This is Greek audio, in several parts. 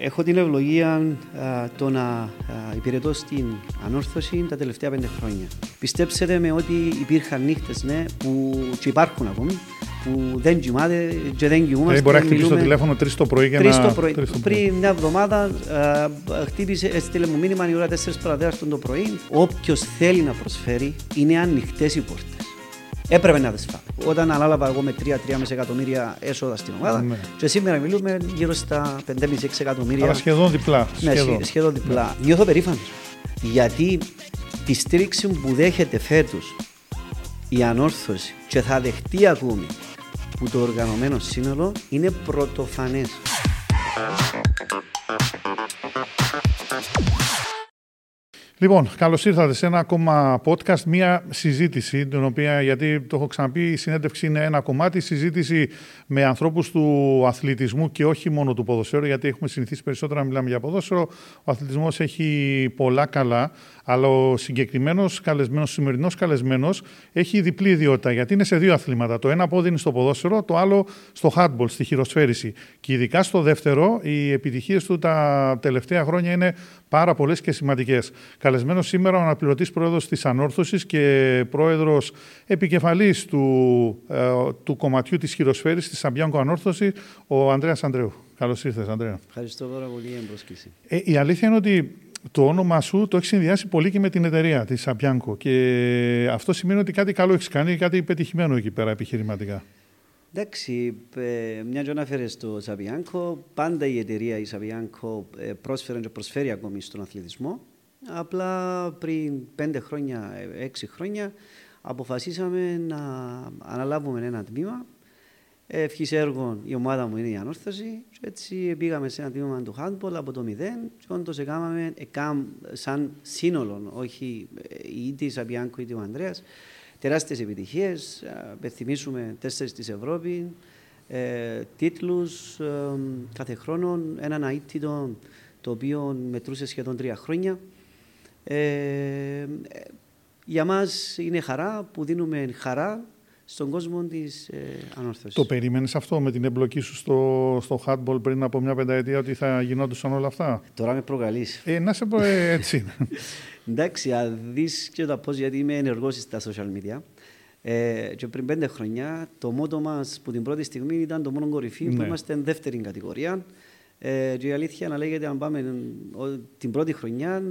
Έχω την ευλογία το να υπηρετώ στην ανόρθωση τα τελευταία πέντε χρόνια. Πιστέψτε με ότι υπήρχαν νύχτες ναι, που και υπάρχουν ακόμη που δεν κοιμάται και δεν κοιμούμαστε. Δηλαδή μπορεί να χτυπήσει το τηλέφωνο 3 το πρωί για να... Το πρωί. Πριν μια εβδομάδα χτύπησε, έστειλε μου μήνυμα η ώρα 4 παραδέρα το πρωί. Όποιος θέλει να προσφέρει είναι ανοιχτές οι πόρτες. Έπρεπε να δεσφά. Όταν ανάλαβα εγώ με 3-3,5 εκατομμύρια έσοδα στην ομάδα, ναι. και σήμερα μιλούμε γύρω στα 5,5-6 εκατομμύρια. Αλλά σχεδόν διπλά. Ναι, σχεδόν, σχεδόν διπλά. Ναι. Νιώθω περήφανος. Γιατί τη στήριξη που δέχεται φέτος η ανόρθωση και θα δεχτεί ακόμη που το οργανωμένο σύνολο είναι πρωτοφανές. Λοιπόν, καλώς ήρθατε σε ένα ακόμα podcast, μία συζήτηση, την οποία, γιατί το έχω ξαναπεί, η συνέντευξη είναι ένα κομμάτι, συζήτηση με ανθρώπους του αθλητισμού και όχι μόνο του ποδοσφαίρου, γιατί έχουμε συνηθίσει περισσότερα να μιλάμε για ποδόσφαιρο. Ο αθλητισμός έχει πολλά καλά, αλλά ο συγκεκριμένος καλεσμένος, σημερινός καλεσμένος, έχει διπλή ιδιότητα, γιατί είναι σε δύο αθλήματα. Το ένα πόδι είναι στο ποδόσφαιρο, το άλλο στο hardball, στη χειροσφαίριση. Και ειδικά στο δεύτερο, οι επιτυχίες του τα τελευταία χρόνια είναι πάρα πολλές και σημαντικές. Καλεσμένος σήμερα ο αναπληρωτής πρόεδρος της Ανόρθωσης και πρόεδρος επικεφαλής του, ε, του κομματιού της χειροσφαίρη της Σαμπιάνκο Ανόρθωση, ο Ανδρέας Ανδρέου. Καλώς ήρθες, Ανδρέα. Ευχαριστώ πάρα πολύ για την πρόσκληση. Ε, η αλήθεια είναι ότι το όνομα σου το έχεις συνδυάσει πολύ και με την εταιρεία της Σαμπιάνκο. Και αυτό σημαίνει ότι κάτι καλό έχεις κάνει, κάτι πετυχημένο εκεί πέρα επιχειρηματικά. Εντάξει, μια και αναφέρε στο Σαβιάνκο, πάντα η εταιρεία η Σαβιάνκο ε, πρόσφερε και προσφέρει ακόμη στον αθλητισμό. Απλά πριν πέντε χρόνια, έξι χρόνια, αποφασίσαμε να αναλάβουμε ένα τμήμα. Ευχή έργων η ομάδα μου είναι η ανόρθωση. Και έτσι πήγαμε σε ένα τμήμα του handball από το μηδέν και όντως έκαναμε σαν σύνολο, όχι είτε η Σαβιάνκο είτε ο Ανδρέας, τεράστιες επιτυχίες. Πεθυμίσουμε τέσσερις της Ευρώπη, ε, τίτλους ε, κάθε χρόνο, έναν αίτητο το οποίο μετρούσε σχεδόν τρία χρόνια. Ε, για μας είναι χαρά που δίνουμε χαρά στον κόσμο της ε, ανόρθωσης. Το περίμενε αυτό με την εμπλοκή σου στο, στο hardball πριν από μια πενταετία ότι θα γινόντουσαν όλα αυτά; Τώρα με προκαλείς. Ε, να σε πω ε, έτσι. Εντάξει, αν δεις και τα πώς, γιατί είμαι ενεργός στα social media. Ε, και πριν πέντε χρόνια, το μότο μας που την πρώτη στιγμή ήταν το μόνο κορυφή ναι. που είμαστε δεύτερη κατηγορία. Ε, και η αλήθεια να λέγεται, αν πάμε την πρώτη χρονιά,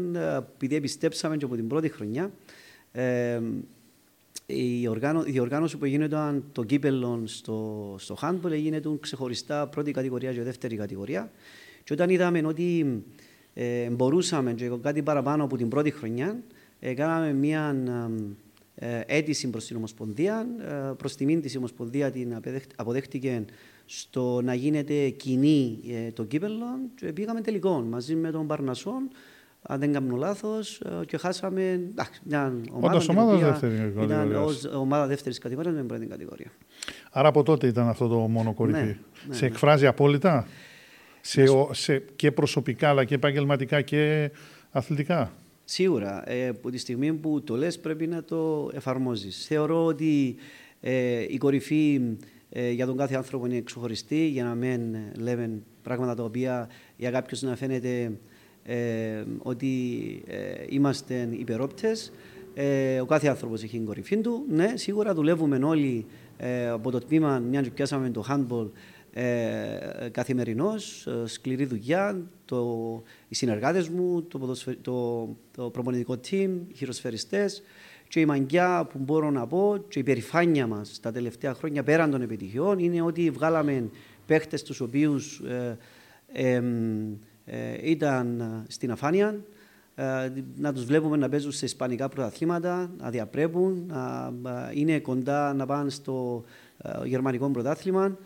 επειδή πιστέψαμε και από την πρώτη χρονιά, ε, η, οργάνω, η οργάνωση που γίνεται το κύπελο στο, στο handball γίνεται ξεχωριστά πρώτη κατηγορία και δεύτερη κατηγορία. Και όταν είδαμε ότι ε, μπορούσαμε και κάτι παραπάνω από την πρώτη χρονιά, ε, κάναμε μια ε, αίτηση προς την Ομοσπονδία. Ε, προς τιμήν της Ομοσπονδία την αποδέχτηκε στο να γίνεται κοινή ε, το κύπελο και πήγαμε τελικό μαζί με τον Παρνασόν αν δεν κάνω λάθος, και χάσαμε μια ομάδα. Όντως ομάδα δεύτερη κατηγορίας. Ήταν ομάδα δεύτερης κατηγορίας με πρώτη κατηγορία. Άρα από τότε ήταν αυτό το μόνο κορυφή. Ναι, ναι, σε ναι. εκφράζει απόλυτα; Σε, σε, και προσωπικά αλλά και επαγγελματικά και αθλητικά; Σίγουρα. Ε, από τη στιγμή που το λες πρέπει να το εφαρμόζεις. Θεωρώ ότι ε, η κορυφή ε, για τον κάθε άνθρωπο είναι ξεχωριστή για να μην λέμε πράγματα τα οποία για κάποιους να φαίνεται ε, ότι ε, είμαστε υπερόπτες. Ε, ο κάθε άνθρωπος έχει την κορυφή του. Ναι, σίγουρα δουλεύουμε όλοι ε, από το τμήμα, μια και πιάσαμε το handball, ε, καθημερινώς, ε, σκληρή δουλειά, το, οι συνεργάτες μου, το, το, το προπονητικό team, οι χειροσφαιριστές και η μαγκιά που μπορώ να πω και η περηφάνεια μας τα τελευταία χρόνια πέραν των επιτυχιών είναι ότι βγάλαμε παίχτες τους οποίους ε, ε, ήταν στην αφάνεια, να τους βλέπουμε να παίζουν σε ισπανικά πρωταθλήματα, να διαπρέπουν, να είναι κοντά να πάνε στο γερμανικό πρωτάθλημα.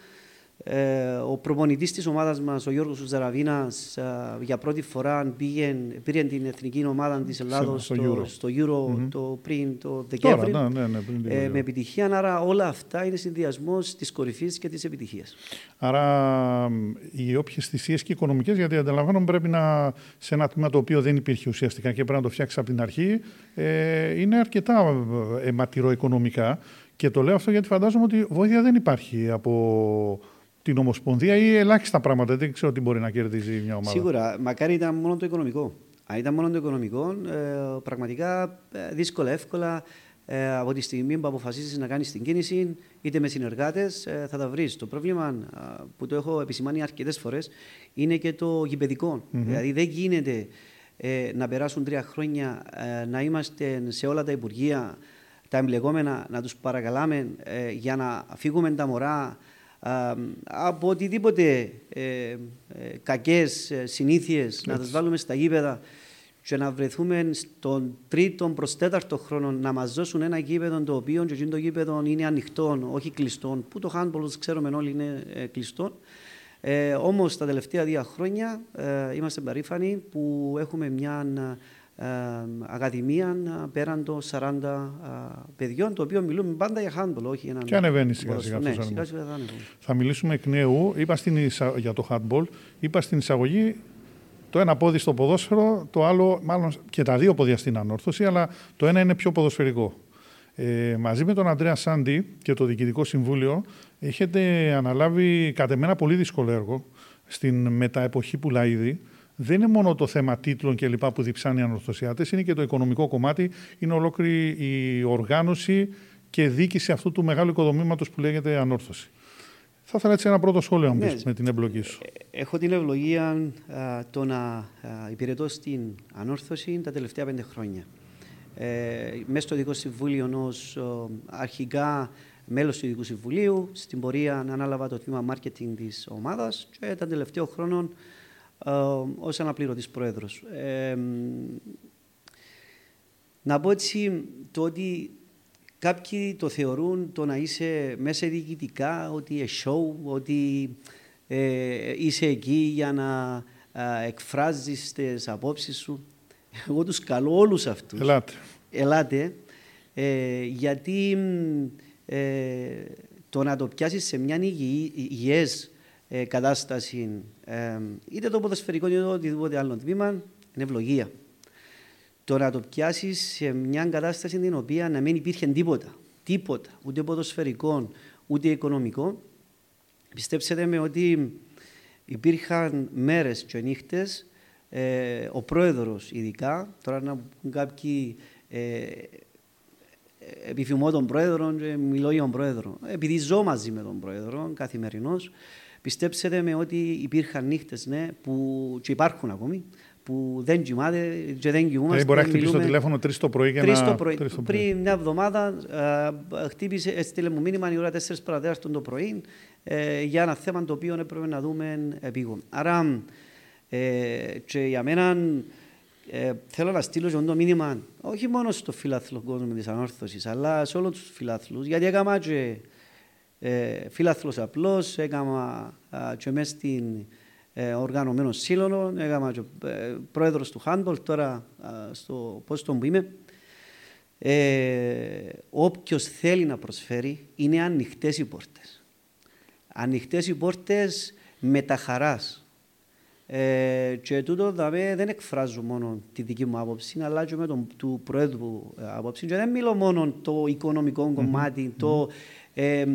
Ε, ο προπονητής της ομάδας μας, ο Γιώργος Ζαραβίνας, ε, για πρώτη φορά πήγε, πήρε την εθνική ομάδα της Ελλάδος στο, στο, στο Euro mm-hmm. το πριν το Δεκέμβρη. Ναι, ναι, ναι, πριν ε, με επιτυχία. Άρα όλα αυτά είναι συνδυασμός της κορυφής και της επιτυχίας. Άρα οι όποιες θυσίες και οικονομικές, γιατί αντιλαμβάνομαι πρέπει να σε ένα τμήμα το οποίο δεν υπήρχε ουσιαστικά και πρέπει να το φτιάξει από την αρχή, ε, είναι αρκετά αιματηρό οικονομικά. Και το λέω αυτό γιατί φαντάζομαι ότι βοήθεια δεν υπάρχει από την Ομοσπονδία ή ελάχιστα πράγματα. Δεν ξέρω τι μπορεί να κερδίζει μια ομάδα. Σίγουρα. Μακάρι ήταν μόνο το οικονομικό. Αν ήταν μόνο το οικονομικό, ε, πραγματικά ε, δύσκολα, εύκολα ε, από τη στιγμή που αποφασίσει να κάνεις την κίνηση, είτε με συνεργάτες, ε, θα τα βρεις. Το πρόβλημα που το έχω επισημάνει αρκετές φορές είναι και το γηπαιδικο Δηλαδή δεν γίνεται ε, να περάσουν τρία χρόνια να είμαστε σε όλα τα υπουργεία, τα εμπλεκόμενα, να τους παρακαλάμε για να φύγουμε τα μωρά από οτιδήποτε ε, κακές συνήθειες, να τις βάλουμε στα γήπεδα και να βρεθούμε στον τρίτο προς τέταρτο χρόνο να μας δώσουν ένα γήπεδο το οποίο και το γήπεδο είναι ανοιχτό, όχι κλειστό, που το handball ξέρουμε όλοι είναι ε, κλειστό. Ε, Όμως τα τελευταία δύο χρόνια ε, είμαστε περήφανοι που έχουμε μια ε, ακαδημία πέραν των 40 ε, παιδιών, το οποίο μιλούμε πάντα για handball, όχι για έναν. Και ανεβαίνει σιγά σιγά. Ναι, σιγά, σιγά θα, θα μιλήσουμε εκ νέου. Είπα στην, για το handball, είπα στην εισαγωγή το ένα πόδι στο ποδόσφαιρο, το άλλο, μάλλον και τα δύο πόδια στην ανόρθωση, αλλά το ένα είναι πιο ποδοσφαιρικό. Ε, μαζί με τον Αντρέα Σάντι και το Διοικητικό Συμβούλιο έχετε αναλάβει κατ' εμένα πολύ δύσκολο έργο στην μεταεποχή που ήδη. Δεν είναι μόνο το θέμα τίτλων και λοιπά που διψάνει οι ανορθωσιάτες, είναι και το οικονομικό κομμάτι, είναι ολόκληρη η οργάνωση και δίκηση αυτού του μεγάλου οικοδομήματος που λέγεται ανόρθωση. Θα ήθελα έτσι ένα πρώτο σχόλιο ναι, με την εμπλοκή σου. Ε, έχω την ευλογία το να υπηρετώ στην ανόρθωση τα τελευταία πέντε χρόνια. Ε, μέσα στο Ειδικό Συμβούλιο ως αρχικά μέλος του Ειδικού Συμβουλίου, στην πορεία ανάλαβα το τμήμα marketing της ομάδας και τα τελευταίο χρόνο ε, ως αναπληρωτής πρόεδρος. Ε, να πω έτσι το ότι Κάποιοι το θεωρούν το να είσαι μέσα διοικητικά ότι είναι show, ότι ε, είσαι εκεί για να ε, εκφράζεις τις απόψεις σου. Εγώ τους καλώ όλους αυτούς. Ελάτε. Ελάτε. Ε, γιατί ε, το να το πιάσεις σε μια υγιές ε, κατάσταση, ε, είτε το ποδοσφαιρικό είτε το οτιδήποτε άλλο τμήμα, είναι ευλογία το να το πιάσεις σε μια κατάσταση την οποία να μην υπήρχε τίποτα. Τίποτα. Ούτε ποδοσφαιρικό, ούτε οικονομικό. Πιστέψτε με ότι υπήρχαν μέρες και νύχτες, ε, ο πρόεδρος ειδικά, τώρα να πούν κάποιοι ε, επιθυμώ τον πρόεδρο και μιλώ για τον πρόεδρο. Επειδή ζω μαζί με τον πρόεδρο καθημερινώς, πιστέψτε με ότι υπήρχαν νύχτες ναι, που και υπάρχουν ακόμη, που δεν κοιμάται και δεν κοιμούμαστε. Δηλαδή μπορεί να χτυπήσει το τηλέφωνο 3 το πρωί και να... Το πρωί. Πριν μια εβδομάδα ε, χτύπησε, έστειλε μου μήνυμα η ώρα 4 παραδέραστο το πρωί ε, για ένα θέμα το οποίο έπρεπε να δούμε επίγον. Άρα ε, και για μένα ε, θέλω να στείλω το μήνυμα όχι μόνο στο φιλάθλο κόσμο της ανόρθωσης αλλά σε όλους τους φιλάθλους γιατί έκανα και ε, φιλάθλος απλός, έκανα και μέσα στην ε, οργανωμένο σύλλογο, έκανα και ε, πρόεδρος του handball, τώρα στο πόστο που είμαι. Ε, Όποιος θέλει να προσφέρει, είναι ανοιχτές οι πόρτες. Ανοιχτές οι πόρτες με τα χαράς. Ε, και τούτο δηλαδή, δεν εκφράζω μόνο τη δική μου άποψη, αλλά και με τον του Πρόεδρου ε, άποψη. Και δεν μιλώ μόνο το οικονομικό κομμάτι, το ε,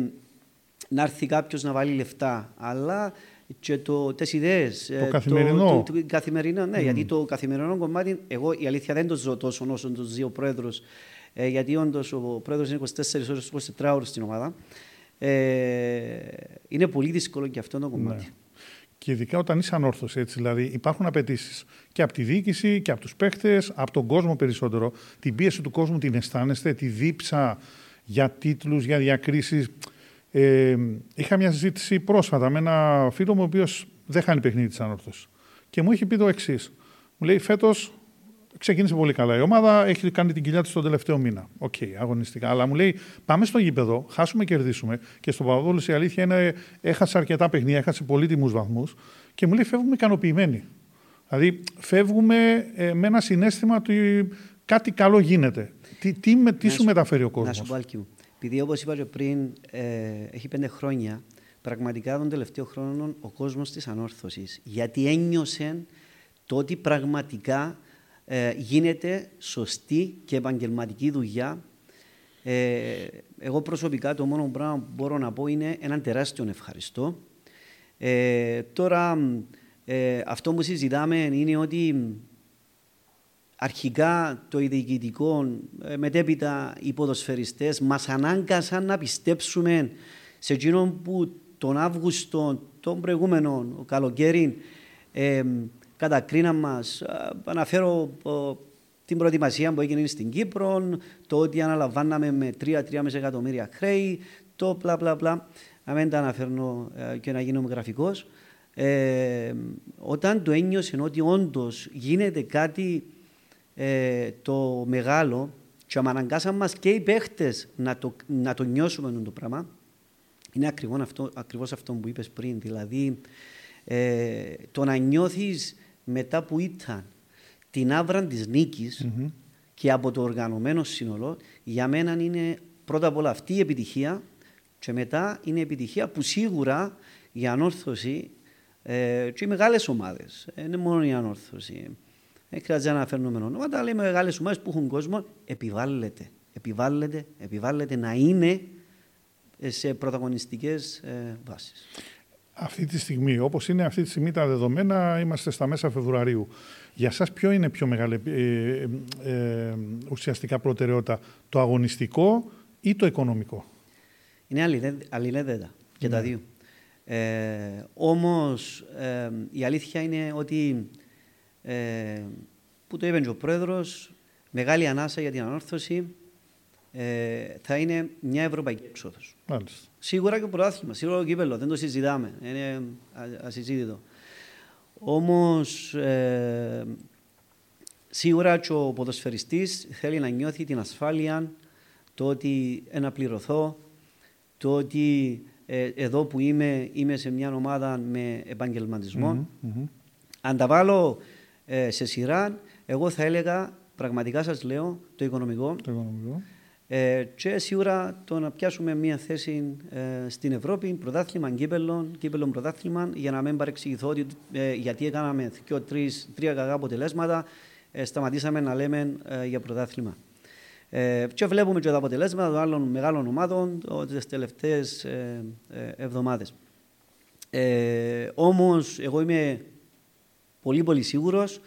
να έρθει κάποιος να βάλει λεφτά, αλλά και το, τις ιδέες. Το ε, καθημερινό. Το, το, καθημερινό, ναι, mm. γιατί το καθημερινό κομμάτι, εγώ η αλήθεια δεν το ζω τόσο όσο το ζει ο πρόεδρος, ε, γιατί όντως ο πρόεδρος είναι 24 ώρες, 24 ώρες στην ομάδα. Ε, είναι πολύ δύσκολο και αυτό το κομμάτι. Ναι. Και ειδικά όταν είσαι ανόρθωση, έτσι, δηλαδή υπάρχουν απαιτήσεις και από τη διοίκηση και από τους παίχτες, από τον κόσμο περισσότερο. Την πίεση του κόσμου την αισθάνεστε, τη δίψα για τίτλους, για διακρίσεις. Ε, είχα μια συζήτηση πρόσφατα με ένα φίλο μου, ο οποίος δεν χάνει παιχνίδι της Ανόρθωσης. Και μου είχε πει το εξής. Μου λέει: Φέτος ξεκίνησε πολύ καλά η ομάδα, έχει κάνει την κοιλιά της τον τελευταίο μήνα. OK, okay, αγωνιστικά. Αλλά μου λέει: Πάμε στο γήπεδο, χάσουμε, κερδίσουμε. Και στο Παπαδόλους η αλήθεια είναι: Έχασε αρκετά παιχνίδια, έχασε πολύτιμους βαθμούς. Και μου λέει: Φεύγουμε ικανοποιημένοι. Δηλαδή, φεύγουμε ε, με ένα συνέστημα ότι κάτι καλό γίνεται. Τι, τι, τι σου μεταφέρει ο κόσμος; Να σου επειδή όπως είπα και πριν, ε, έχει πέντε χρόνια, πραγματικά τον τελευταίο χρόνο ο κόσμος της ανόρθωσης. Γιατί ένιωσε το ότι πραγματικά ε, γίνεται σωστή και επαγγελματική δουλειά. Ε, εγώ προσωπικά το μόνο πράγμα που μπορώ να πω είναι έναν τεράστιο ευχαριστώ. Ε, τώρα, ε, αυτό που συζητάμε είναι ότι αρχικά το διοικητικό, ε, μετέπειτα οι ποδοσφαιριστές μας ανάγκασαν να πιστέψουμε σε εκείνον που τον Αύγουστο, τον προηγούμενο καλοκαίρι, ε, κατακρίναν μας. Αναφέρω την προετοιμασία που έγινε στην Κύπρο, το ότι αναλαμβάναμε με 3-3,5 εκατομμύρια χρέη, το πλα πλα πλα. Να μην τα αναφέρνω ε, και να γίνομαι γραφικός. Ε, όταν το ένιωσε ότι όντως γίνεται κάτι ε, το μεγάλο και αναγκάσαν μας και οι παίχτες να το, να το νιώσουμε το πράγμα, είναι ακριβώς αυτό, ακριβώς αυτό που είπες πριν. Δηλαδή, ε, το να νιώθεις μετά που ήταν την άβρα της νικης και από το οργανωμένο σύνολο, για μένα είναι πρώτα απ' όλα αυτή η επιτυχία και μετά είναι η επιτυχία που σίγουρα η ανόρθωση ε, και οι μεγάλες ομάδες, δεν είναι μόνο η ανόρθωση, δεν χρειάζεται να αναφέρουμε ονόματα, αλλά οι μεγάλες ομάδες που έχουν κόσμο επιβάλλεται, επιβάλλεται, επιβάλλεται να είναι σε πρωταγωνιστικές ε, βάσεις. Αυτή τη στιγμή, όπως είναι αυτή τη στιγμή τα δεδομένα, είμαστε στα μέσα Φεβρουαρίου. Για σας ποιο είναι πιο μεγάλη ε, ε, ουσιαστικά προτεραιότητα, το αγωνιστικό ή το οικονομικό; Είναι αλληλένδετα και τα ναι. δύο. Ε, όμως ε, η αλήθεια είναι ότι ε, που το είπε και ο Πρόεδρος, μεγάλη ανάσα για την ανόρθωση ε, θα είναι μια ευρωπαϊκή έξοδο. Σίγουρα και το πρωτάθλημα, σίγουρα το κύπελος, δεν το συζητάμε. Είναι ασυζήτητο. Όμως, ε, σίγουρα και ο ποδοσφαιριστής θέλει να νιώθει την ασφάλεια, το ότι ένα πληρωθώ, το ότι ε, εδώ που είμαι, είμαι σε μια ομάδα με επαγγελματισμό. Αν τα βάλω ε, σε σειρά, εγώ θα έλεγα, πραγματικά σας λέω, το οικονομικό. Το οικονομικό. Ε, και σίγουρα το να πιάσουμε μια θέση ε, στην Ευρώπη, πρωτάθλημα, κύπελο, κύπελο πρωτάθλημα, για να μην παρεξηγηθώ ότι ε, γιατί έκαναμε δύο, τρεις, τρία κακά αποτελέσματα, ε, σταματήσαμε να λέμε ε, για πρωτάθλημα. Ε, και βλέπουμε και τα αποτελέσματα των άλλων μεγάλων ομάδων τις τελευταίες εβδομάδες. Ε, Όμως, εγώ είμαι πολύ πολύ σίγουρος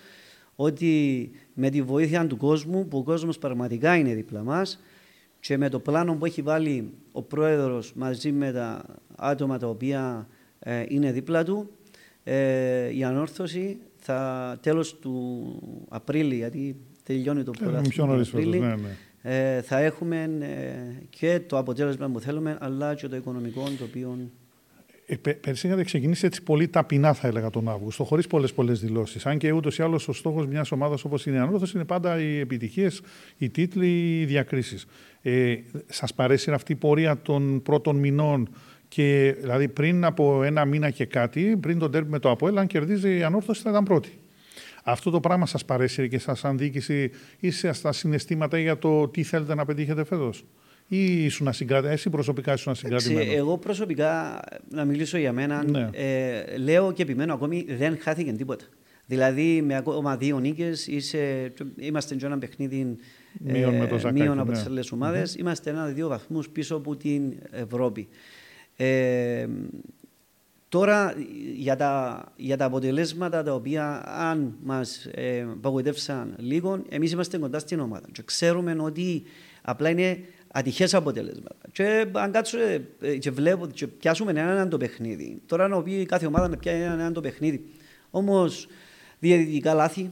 ότι με τη βοήθεια του κόσμου, που ο κόσμος πραγματικά είναι δίπλα μας και με το πλάνο που έχει βάλει ο πρόεδρος μαζί με τα άτομα τα οποία ε, είναι δίπλα του, ε, η ανόρθωση θα τέλος του Απρίλη, γιατί τελειώνει το πρωτάθλημα ναι, ναι. ε, θα έχουμε ε, και το αποτέλεσμα που θέλουμε, αλλά και το οικονομικό το οποίο ε, πέρσι είχατε ξεκινήσει έτσι πολύ ταπεινά, θα έλεγα, τον Αύγουστο, χωρίς πολλές πολλές δηλώσεις. Αν και ούτως ή άλλως ο στόχος μιας ομάδας όπως είναι η Ανόρθωση είναι πάντα οι επιτυχίες, οι τίτλοι, οι διακρίσεις. Ε, Σας παρέσει αυτή η πορεία των πρώτων μηνών και δηλαδή πριν από ένα μήνα και κάτι, πριν τον τέρμι με το Αποέλ, αν κερδίζει η Ανόρθωση θα ήταν πρώτη. Αυτό το πράγμα σας παρέσει και σας σαν διοίκηση ή στα συναισθήματα για το τι θέλετε να πετύχετε φέτος; Ή ήσουν ασυγκρατημένο, εσύ προσωπικά ήσουν ασυγκρατημένο. Εγώ προσωπικά, να μιλήσω για μένα, ναι. ε, λέω και επιμένω ακόμη δεν χάθηκε τίποτα. Δηλαδή με ακόμα δύο νίκες είμαστε σε ένα παιχνίδι μείον, με το μείον από ναι. τις άλλες ομάδες. Mm-hmm. Είμαστε ένα-δύο βαθμούς πίσω από την Ευρώπη. Ε, τώρα για τα, για τα αποτελέσματα τα οποία αν μας ε, παγωδεύσαν λίγο, εμείς είμαστε κοντά στην ομάδα. Και ξέρουμε ότι απλά είναι ατυχές αποτελέσματα. Και αν κάτσουμε ε, και βλέπω και πιάσουμε έναν έναν το παιχνίδι. Τώρα να πει κάθε ομάδα να πιάσει έναν έναν το παιχνίδι. Όμως διαιτητικά λάθη.